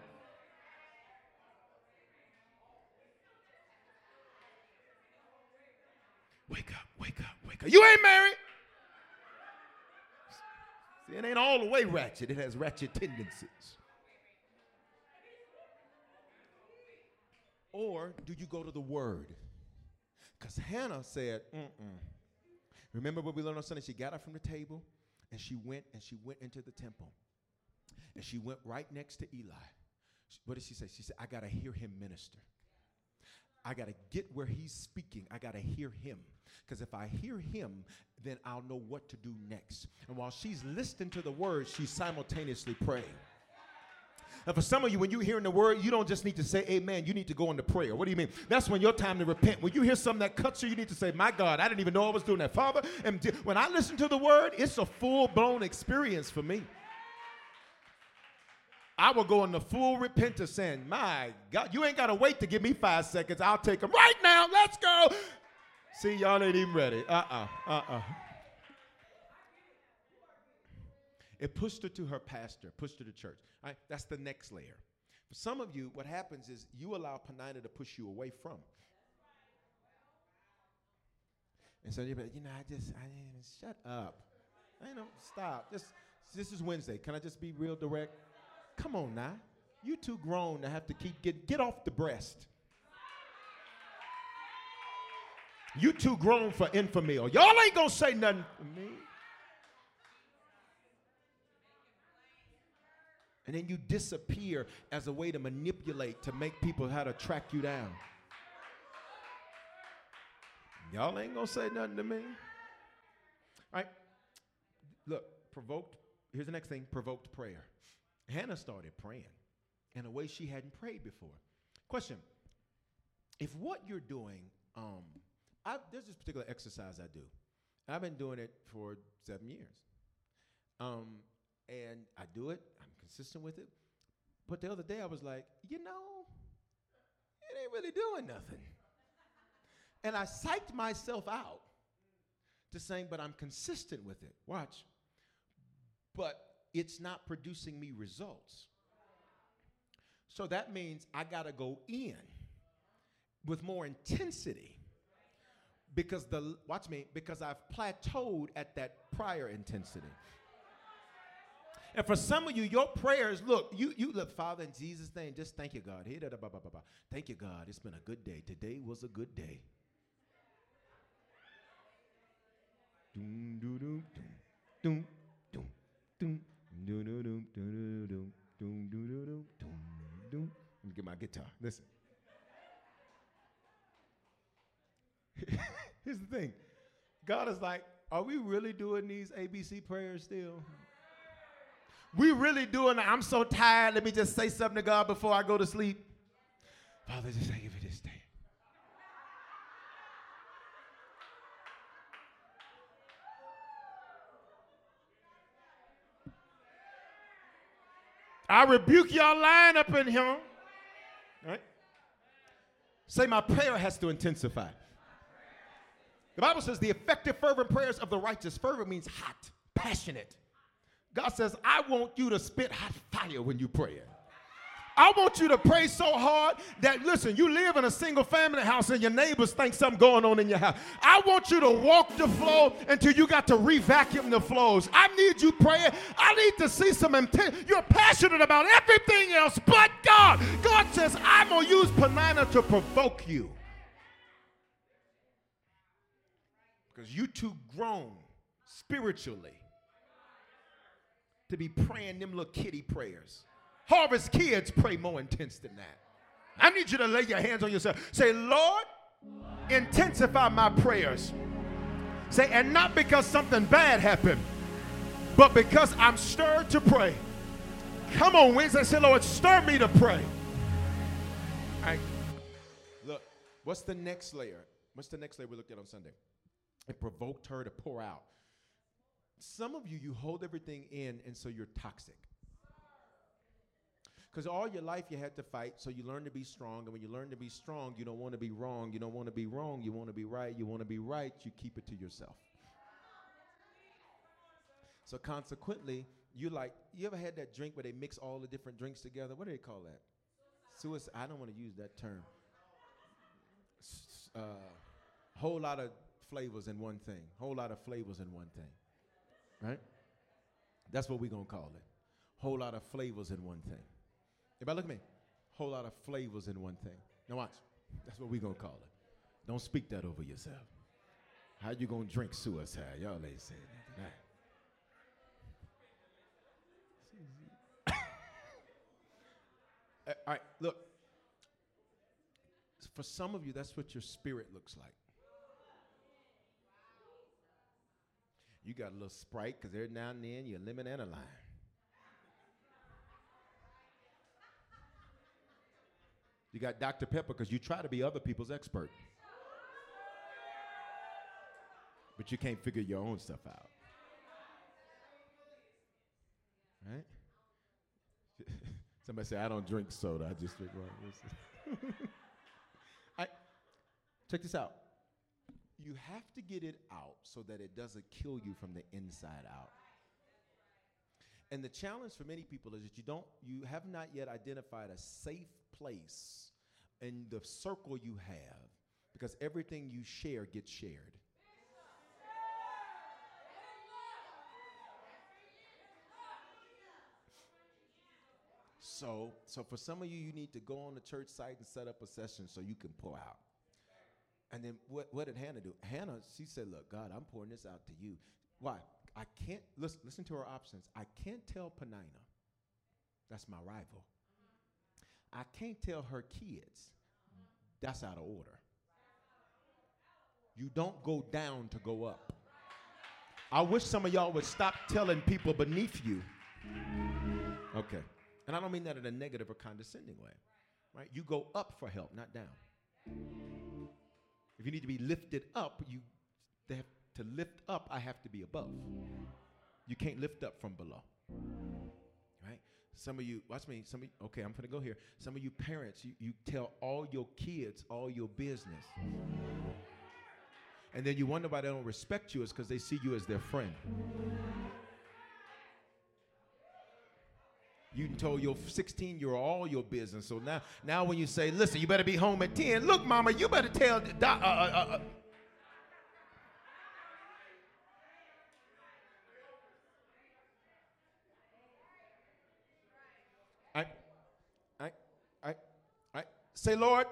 Wake up, wake up, wake up. You ain't married. See, it ain't all the way ratchet. It has ratchet tendencies. Or do you go to the word? Because Hannah said, Mm-mm. Remember what we learned on Sunday? She got up from the table and she went and she went into the temple. And she went right next to Eli. What did she say? She said, I got to hear him minister. I got to get where he's speaking. I got to hear him. Because if I hear him, then I'll know what to do next. And while she's listening to the word, she's simultaneously praying. And for some of you, when you're hearing the word, you don't just need to say amen. You need to go into prayer. What do you mean? That's when your time to repent. When you hear something that cuts you, you need to say, My God, I didn't even know I was doing that. Father, and when I listen to the word, it's a full blown experience for me. I will go into full repentance saying, My God, you ain't got to wait to give me five seconds. I'll take them right now. Let's go. See, y'all ain't even ready. Uh uh-uh, uh, uh It pushed her to her pastor, pushed her to church. All right, that's the next layer. For some of you, what happens is you allow Penina to push you away from. And so you're like, you know, I just, I didn't, shut up. I know, stop. Just, this is Wednesday. Can I just be real direct? Come on now. You too grown to have to keep, get, get off the breast. You too grown for Enfamil. Y'all ain't gonna say nothing for me. And then you disappear as a way to manipulate to make people how to track you down. Y'all ain't gonna say nothing to me. All right. Look, provoked. Here's the next thing provoked prayer. Hannah started praying in a way she hadn't prayed before. Question If what you're doing um, I, there's this particular exercise I do. I've been doing it for seven years. Um, and I do it, consistent with it. But the other day I was like, you know, it ain't really doing nothing. And I psyched myself out to saying, but I'm consistent with it. Watch. But it's not producing me results. So that means I got to go in with more intensity because the watch me because I've plateaued at that prior intensity. And for some of you, your prayers, look, you you look, Father, in Jesus' name, just thank you, God. Thank you, God. It's been a good day. Today was a good day. Doom. Let me get my guitar. Listen. Here's the thing. God is like, are we really doing these ABC prayers still? We really doing. I'm so tired. Let me just say something to God before I go to sleep. Father, just thank you for this day. I rebuke y'all lying up in here. Right? Say, my prayer has to intensify. The Bible says the effective, fervent prayers of the righteous. Fervent means hot, passionate. God says, I want you to spit hot fire when you pray. I want you to pray so hard that, listen, you live in a single family house and your neighbors think something going on in your house. I want you to walk the floor until you got to re-vacuum the floors. I need you praying. I need to see some intent. You're passionate about everything else but God. God says, I'm going to use Penina to provoke you. Because you too grown spiritually to be praying them little kitty prayers. Harvest kids pray more intense than that. I need you to lay your hands on yourself. Say, Lord, intensify my prayers. Say, and not because something bad happened, but because I'm stirred to pray. Come on, Wednesday. Say, Lord, stir me to pray. Right. Look, what's the next layer? What's the next layer we looked at on Sunday? It provoked her to pour out. Some of you, you hold everything in, and so you're toxic. Because all your life you had to fight, so you learn to be strong. And when you learn to be strong, you don't want to be wrong. You don't want to be wrong. You want to be right. You want to be right. You keep it to yourself. So consequently, you like, you ever had that drink where they mix all the different drinks together? What do they call that? Suicide. I don't want to use that term. Uh, whole lot of flavors in one thing. Whole lot of flavors in one thing. Right? That's what we're going to call it. Whole lot of flavors in one thing. Everybody look at me. Whole lot of flavors in one thing. Now watch. That's what we're gonna call it. Don't speak that over yourself. How you gonna drink suicide? Y'all ain't saying that. All right, look. For some of you, that's what your spirit looks like. You got a little sprite because every now and then you're a lemon and a lime. You got Dr. Pepper because you try to be other people's expert. But you can't figure your own stuff out. Right? Somebody say, I don't drink soda, I just drink water. I, check this out. You have to get it out so that it doesn't kill you from the inside out. And the challenge for many people is that you don't you have not yet identified a safe place in the circle you have because everything you share gets shared. So, so for some of you, you need to go on the church site and set up a session so you can pull out. And then what, what did Hannah do? Hannah, she said, Look, God, I'm pouring this out to you. Why? I can't, listen, listen to her options. I can't tell Penina, that's my rival. I can't tell her kids, that's out of order. You don't go down to go up. I wish some of y'all would stop telling people beneath you. Okay. And I don't mean that in a negative or condescending way. Right? You go up for help, not down. If you need to be lifted up, you have to lift up, I have to be above. You can't lift up from below. Right? Some of you, watch me, some of you, okay, I'm gonna go here. Some of you parents, you, you tell all your kids all your business. And then you wonder why they don't respect you is because they see you as their friend. You told your 16 year old all your business. So now, now when you say, listen, you better be home at 10, look, mama, you better tell. Uh, uh, uh, uh, I, say, Lord,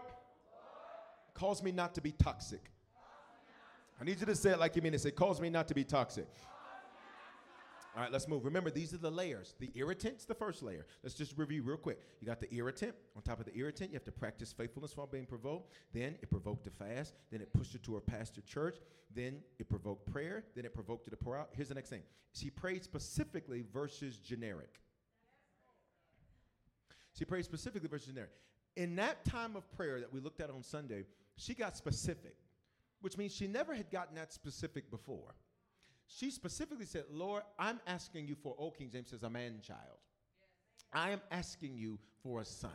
cause me not to be toxic. I need you to say it like you mean it. Say, cause me not to be toxic. All right, let's move. Remember, these are the layers. The irritant's the first layer. Let's just review real quick. You got the irritant. On top of the irritant, you have to practice faithfulness while being provoked. Then it provoked to fast. Then it pushed her to her pastor church. Then it provoked prayer. Then it provoked her to pour out. Here's the next thing. She prayed specifically versus generic. She prayed specifically versus generic. In that time of prayer that we looked at on Sunday, she got specific, which means she never had gotten that specific before. She specifically said, Lord, I'm asking you for, old King James says, a man child. I am asking you for a son.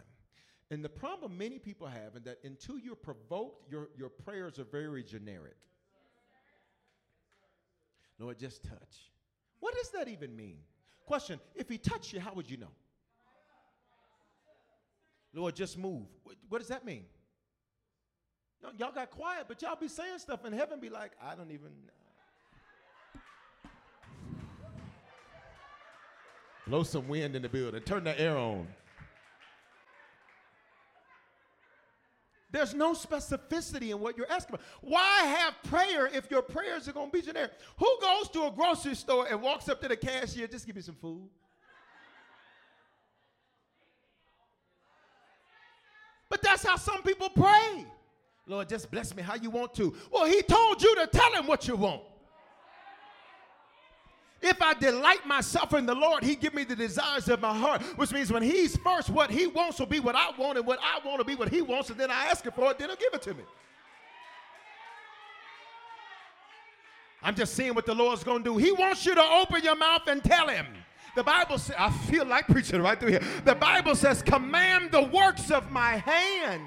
And the problem many people have is that until you're provoked, your, your prayers are very generic. Lord, just touch. What does that even mean? Question If he touched you, how would you know? Lord, just move. What, does that mean? y'all got quiet, but y'all be saying stuff in heaven, be like, I don't even Blow some wind in the building. Turn the air on. There's no specificity in what you're asking about. Why have prayer if your prayers are going to be generic? Who goes to a grocery store and walks up to the cashier, just give me some food? But that's how some people pray. Lord, just bless me how you want to. Well, he told you to tell him what you want. If I delight myself in the Lord, He give me the desires of my heart, which means when He's first, what He wants will be what I want, and what I want to be what He wants, and then I ask Him for it, then He'll give it to me. I'm just seeing what the Lord's going to do. He wants you to open your mouth and tell Him. The Bible says, I feel like preaching right through here. The Bible says, command the works of my hand.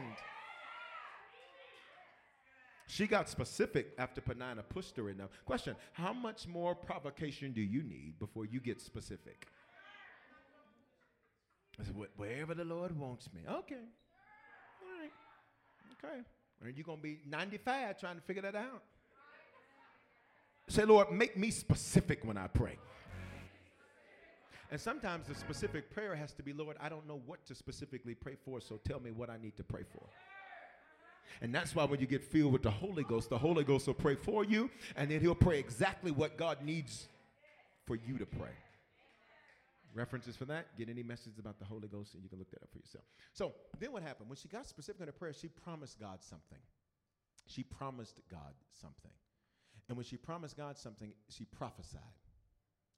She got specific after Penina pushed her enough. Question How much more provocation do you need before you get specific? I said, Wherever the Lord wants me. Okay. All right. Okay. Are you're going to be 95 trying to figure that out? Say, Lord, make me specific when I pray. And sometimes the specific prayer has to be, Lord, I don't know what to specifically pray for, so tell me what I need to pray for. And that's why when you get filled with the Holy Ghost, the Holy Ghost will pray for you, and then he'll pray exactly what God needs for you to pray. References for that, get any messages about the Holy Ghost, and you can look that up for yourself. So then what happened? When she got specific in her prayer, she promised God something. She promised God something. And when she promised God something, she prophesied.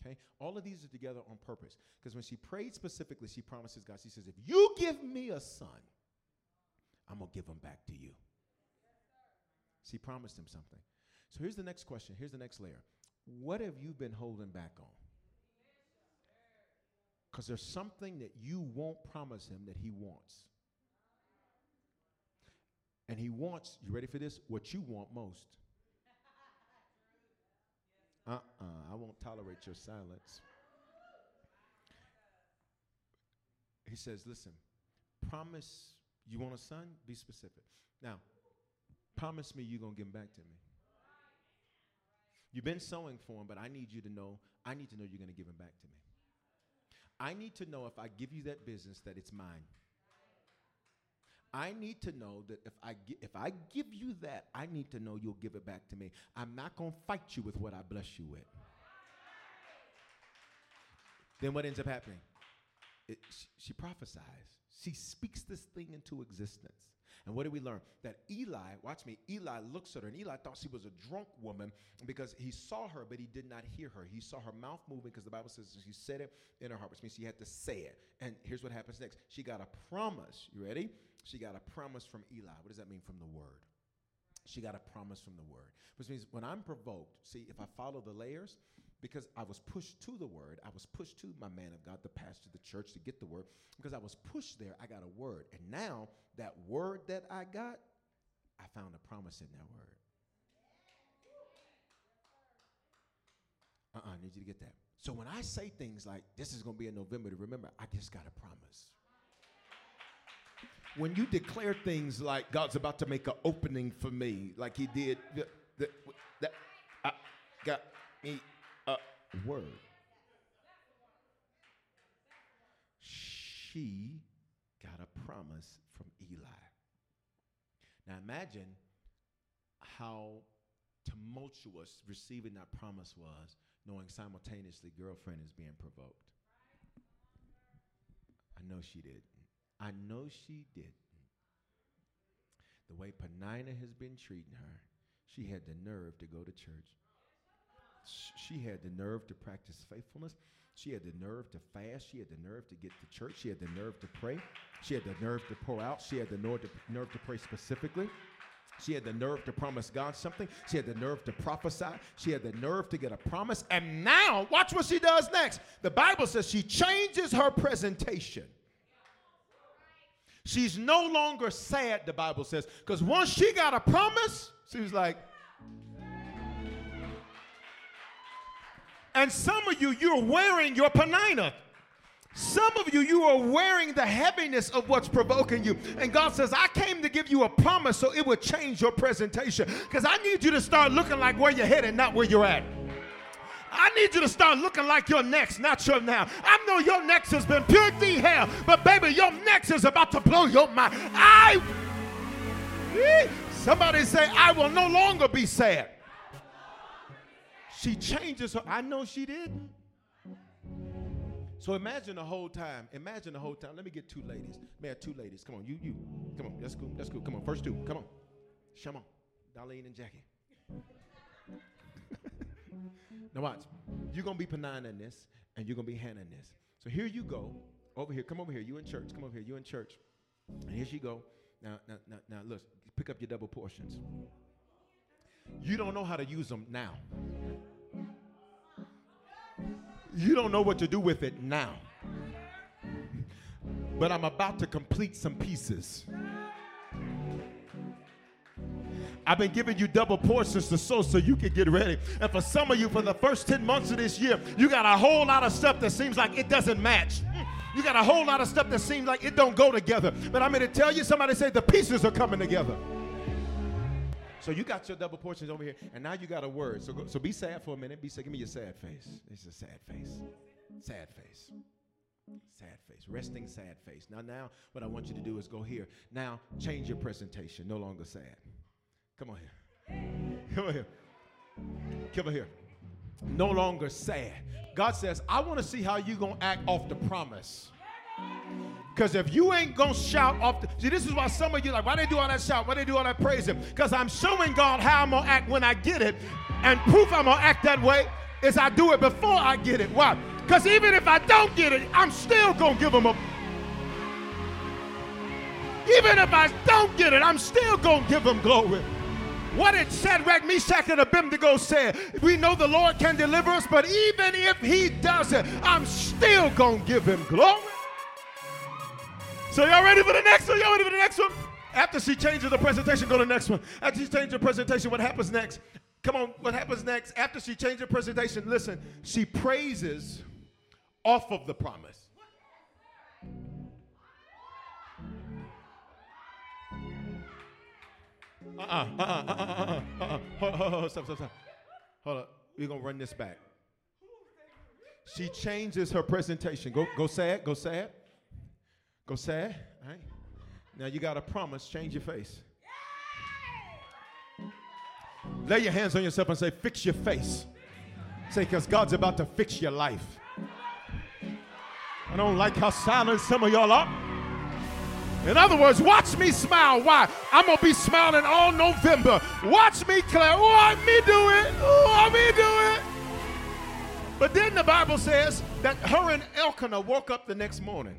Okay? All of these are together on purpose. Because when she prayed specifically, she promises God, she says, If you give me a son, I'm going to give him back to you. She promised him something. So here's the next question. Here's the next layer. What have you been holding back on? Because there's something that you won't promise him that he wants. And he wants, you ready for this? What you want most. Uh uh-uh, uh I won't tolerate your silence. He says, listen, promise you want a son? Be specific. Now, promise me you're going to give him back to me. You've been sowing for him, but I need you to know, I need to know you're going to give him back to me. I need to know if I give you that business that it's mine. I need to know that if I gi- if I give you that, I need to know you'll give it back to me. I'm not going to fight you with what I bless you with. Then what ends up happening? It, she, she prophesies. She speaks this thing into existence. And what did we learn? That Eli, watch me, Eli looks at her, and Eli thought she was a drunk woman because he saw her, but he did not hear her. He saw her mouth moving because the Bible says she said it in her heart, which means she had to say it. And here's what happens next. She got a promise. You ready? She got a promise from Eli. What does that mean from the word? She got a promise from the word, which means when I'm provoked, see, if I follow the layers, because I was pushed to the word, I was pushed to my man of God, the pastor, the church to get the word. Because I was pushed there, I got a word. And now that word that I got, I found a promise in that word. Uh uh I need you to get that. So when I say things like, this is going to be in November, to remember, I just got a promise. When you declare things like God's about to make an opening for me, like He did, the, the, I got me word. She got a promise from Eli. Now imagine how tumultuous receiving that promise was, knowing simultaneously girlfriend is being provoked. I know she did. I know she did. The way Penina has been treating her, she had the nerve to go to church. She had the nerve to practice faithfulness. She had the nerve to fast. She had the nerve to get to church. She had the nerve to pray. She had the nerve to pour out. She had the nerve to, nerve to pray specifically. She had the nerve to promise God something. She had the nerve to prophesy. She had the nerve to get a promise. And now, watch what she does next. The Bible says she changes her presentation. She's no longer sad, the Bible says, because once she got a promise, she was like, And some of you, you're wearing your Penina. Some of you, you are wearing the heaviness of what's provoking you. And God says, I came to give you a promise so it would change your presentation. Because I need you to start looking like where you're headed, not where you're at. I need you to start looking like your next, not your now. I know your next has been pure hell, but baby, your next is about to blow your mind. I somebody say, I will no longer be sad. She changes her. I know she didn't. So imagine the whole time. Imagine the whole time. Let me get two ladies. Man, two ladies. Come on, you, you. Come on, that's cool. That's cool. Come on, first two. Come on. On. Darlene and Jackie. now watch. You're gonna be Penina in this, and you're gonna be Hannah in this. So here you go. Over here. Come over here. You in church. Come over here. You in church. And here she go. Now, now, now, now, look. Pick up your double portions. You don't know how to use them now. You don't know what to do with it now. But I'm about to complete some pieces. I've been giving you double portions to sow so you can get ready. And for some of you, for the first 10 months of this year, you got a whole lot of stuff that seems like it doesn't match. Mm. You got a whole lot of stuff that seems like it don't go together. But I'm going to tell you, somebody say the pieces are coming together. So you got your double portions over here, and now you got a word. So, go, so be sad for a minute. Be sad. Give me your sad face. It's a sad face. Sad face. Sad face. Resting sad face. Now, now, what I want you to do is go here. Now, change your presentation. No longer sad. Come on here. Come on here. Come on here. No longer sad. God says, I want to see how you're going to act off the promise. Because if you ain't gonna shout off, the, see, this is why some of you like, why they do all that shout? Why they do all that praising? Because I'm showing God how I'm gonna act when I get it, and proof I'm gonna act that way is I do it before I get it. Why? Because even if I don't get it, I'm still gonna give him a. Even if I don't get it, I'm still gonna give him glory. What did Shadrach, Meshach, and Abednego say? We know the Lord can deliver us, but even if he doesn't, I'm still gonna give him glory. So y'all ready for the next one? Y'all ready for the next one? After she changes the presentation, go to the next one. After she changes the presentation, what happens next? Come on, what happens next? After she changes the presentation, listen, she praises off of the promise. Uh-uh, uh-uh, uh-uh, uh-uh, uh-uh. Stop, stop, stop. Hold up. We're gonna run this back. She changes her presentation. Go, go sad, go sad. Go sad. All right. Now you got a promise. Change your face. Lay your hands on yourself and say, Fix your face. Say, because God's about to fix your life. I don't like how silent some of y'all are. In other words, watch me smile. Why? I'm going to be smiling all November. Watch me clap. Watch me do it. Watch me do it. But then the Bible says that her and Elkanah woke up the next morning.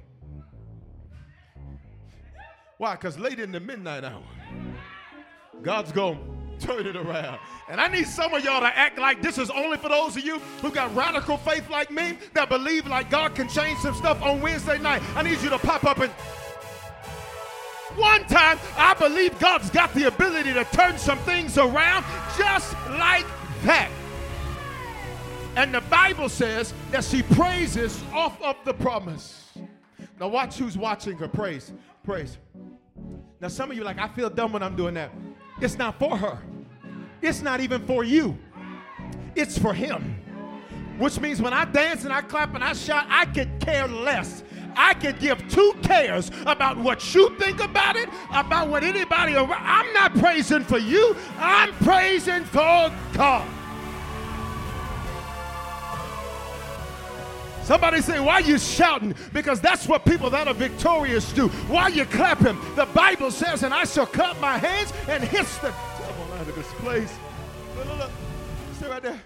Why? Because late in the midnight hour, God's going, to turn it around. And I need some of y'all to act like this is only for those of you who got radical faith like me that believe like God can change some stuff on Wednesday night. I need you to pop up and one time, I believe God's got the ability to turn some things around just like that. And the Bible says that she praises off of the promise. Now, watch who's watching her praise. Praise. Now, some of you like, I feel dumb when I'm doing that. It's not for her, it's not even for you, it's for him. Which means when I dance and I clap and I shout, I could care less. I could give two cares about what you think about it, about what anybody around. I'm not praising for you, I'm praising for God. Somebody say, why you shouting? Because that's what people that are victorious do. Why you clapping? The Bible says, and I shall clap my hands and hiss the devil out of this place. Look, look, look. Stay right there.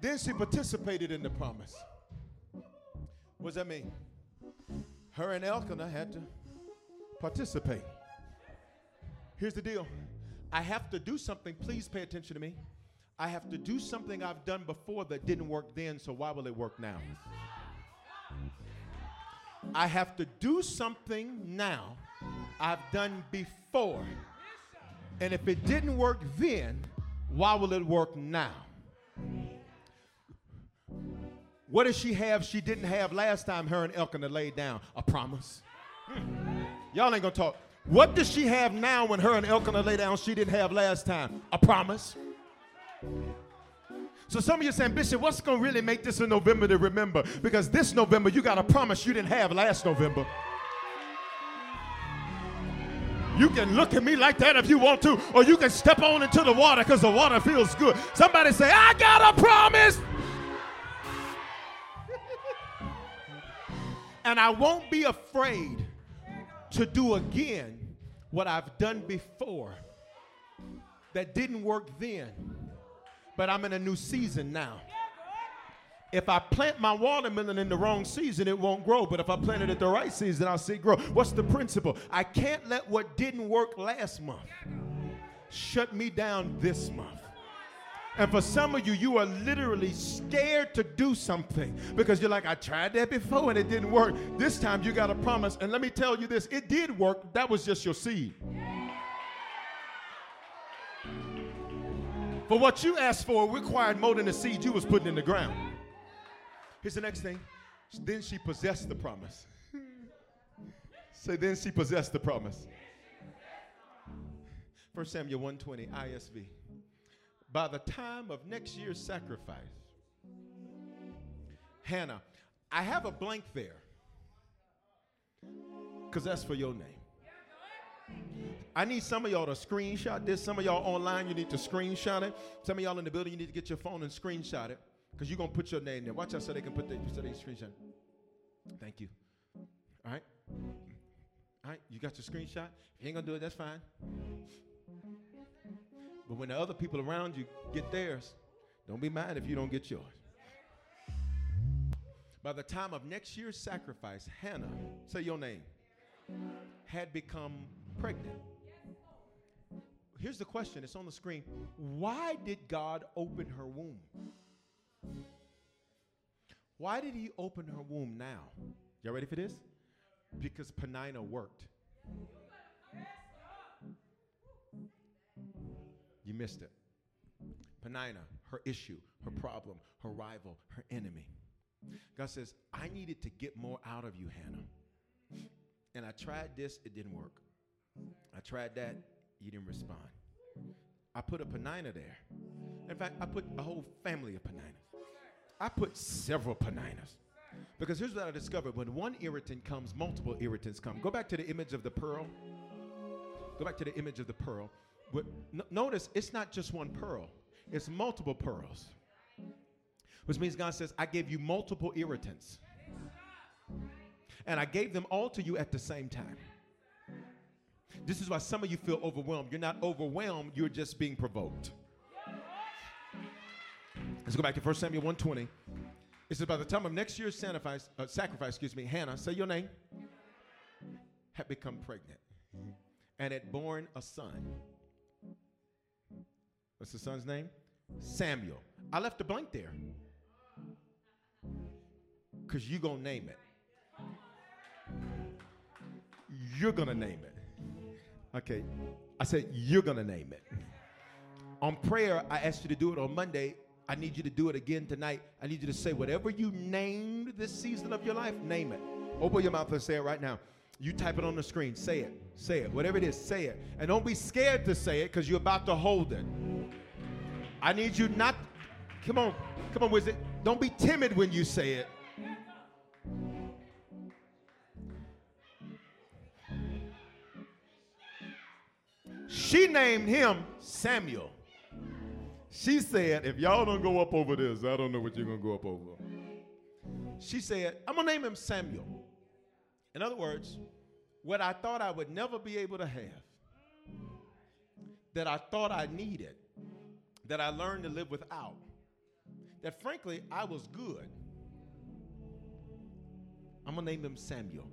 Then she participated in the promise. What does that mean? Her and Elkanah had to participate. Here's the deal I have to do something. Please pay attention to me. I have to do something I've done before that didn't work then, so why will it work now? I have to do something now I've done before. And if it didn't work then, why will it work now? What does she have she didn't have last time her and Elkanah laid down? A promise. Y'all ain't gonna talk. What does she have now when her and Elkanah lay down she didn't have last time? A promise. So some of you saying, Bishop, what's going to really make this a November to remember? Because this November you got a promise you didn't have last November. You can look at me like that if you want to, or you can step on into the water because the water feels good. Somebody say, I got a promise. and I won't be afraid to do again what I've done before that didn't work then but I'm in a new season now. If I plant my watermelon in the wrong season, it won't grow. But if I plant it at the right season, I'll see it grow. What's the principle? I can't let what didn't work last month shut me down this month. And for some of you, you are literally scared to do something because you're like, I tried that before and it didn't work. This time you got a promise. And let me tell you this it did work. That was just your seed. For what you asked for required more than the seed you was putting in the ground. Here's the next thing. Then she possessed the promise. Say, then she possessed the promise. 1 Samuel 120, ISV. By the time of next year's sacrifice, Hannah, I have a blank there because that's for your name. I need some of y'all to screenshot this. Some of y'all online, you need to screenshot it. Some of y'all in the building, you need to get your phone and screenshot it because you're going to put your name there. Watch out so they can put the, so they screenshot. Thank you. All right. All right. You got your screenshot. If you ain't going to do it, that's fine. But when the other people around you get theirs, don't be mad if you don't get yours. By the time of next year's sacrifice, Hannah, say your name, had become pregnant. Here's the question it's on the screen. Why did God open her womb? Why did he open her womb now? Y'all ready for this? Because Penina worked. You missed it. Penina, her issue, her problem, her rival, her enemy. God says, I needed to get more out of you, Hannah. And I tried this, it didn't work. I tried that, you didn't respond. I put a Penina there. In fact, I put a whole family of Peninas. I put several Peninas. Because here's what I discovered when one irritant comes, multiple irritants come. Go back to the image of the pearl. Go back to the image of the pearl. But n- notice it's not just one pearl, it's multiple pearls. Which means God says, I gave you multiple irritants. And I gave them all to you at the same time. This is why some of you feel overwhelmed. You're not overwhelmed, you're just being provoked. Let's go back to 1 Samuel 120. It says, by the time of next year's sacrifice, uh, sacrifice, excuse me, Hannah, say your name, had become pregnant and had born a son. What's the son's name? Samuel. I left a blank there. Because you're going to name it. You're going to name it. Okay. I said, you're going to name it. On prayer, I asked you to do it on Monday. I need you to do it again tonight. I need you to say whatever you named this season of your life, name it. Open your mouth and say it right now. You type it on the screen. Say it. Say it. Whatever it is, say it. And don't be scared to say it because you're about to hold it. I need you not. Come on. Come on, wizard. Don't be timid when you say it. She named him Samuel. She said, if y'all don't go up over this, I don't know what you're going to go up over. She said, I'm going to name him Samuel. In other words, what I thought I would never be able to have, that I thought I needed, that I learned to live without, that frankly I was good. I'm going to name him Samuel.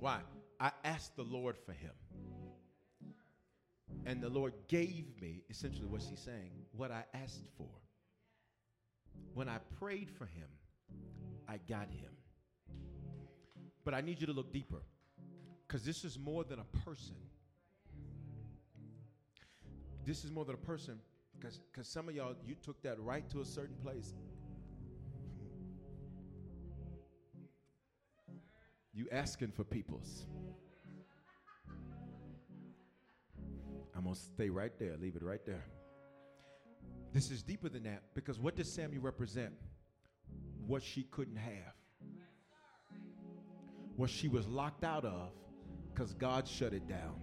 Why? I asked the Lord for him. And the Lord gave me, essentially what she's saying, what I asked for. When I prayed for him, I got him. But I need you to look deeper because this is more than a person. This is more than a person because some of y'all, you took that right to a certain place. You asking for people's. I'm going to stay right there, leave it right there. This is deeper than that because what does Samuel represent? What she couldn't have. What she was locked out of because God shut it down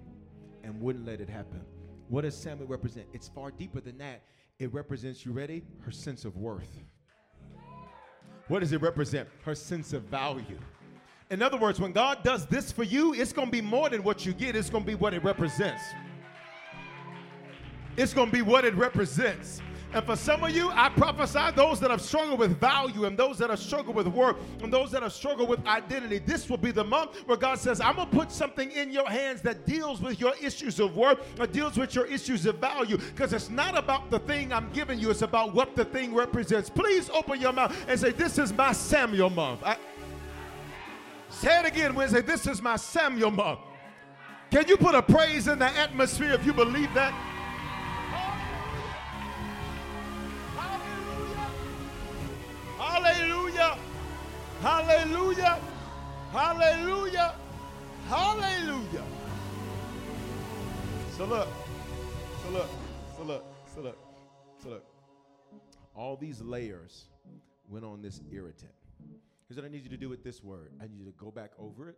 and wouldn't let it happen. What does Samuel represent? It's far deeper than that. It represents, you ready? Her sense of worth. What does it represent? Her sense of value. In other words, when God does this for you, it's going to be more than what you get, it's going to be what it represents. It's going to be what it represents. And for some of you, I prophesy those that have struggled with value and those that have struggled with work and those that have struggled with identity. This will be the month where God says, I'm going to put something in your hands that deals with your issues of work or deals with your issues of value because it's not about the thing I'm giving you, it's about what the thing represents. Please open your mouth and say, This is my Samuel month. I, say it again, Wednesday. This is my Samuel month. Can you put a praise in the atmosphere if you believe that? Hallelujah. Hallelujah. Hallelujah. Hallelujah. So look. So look. So look. So look. So look. All these layers went on this irritant. Here's what I need you to do with this word. I need you to go back over it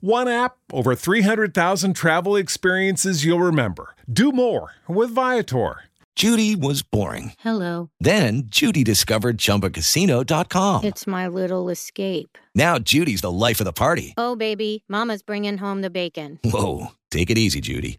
One app, over 300,000 travel experiences you'll remember. Do more with Viator. Judy was boring. Hello. Then Judy discovered ChumbaCasino.com. It's my little escape. Now Judy's the life of the party. Oh, baby, Mama's bringing home the bacon. Whoa, take it easy, Judy.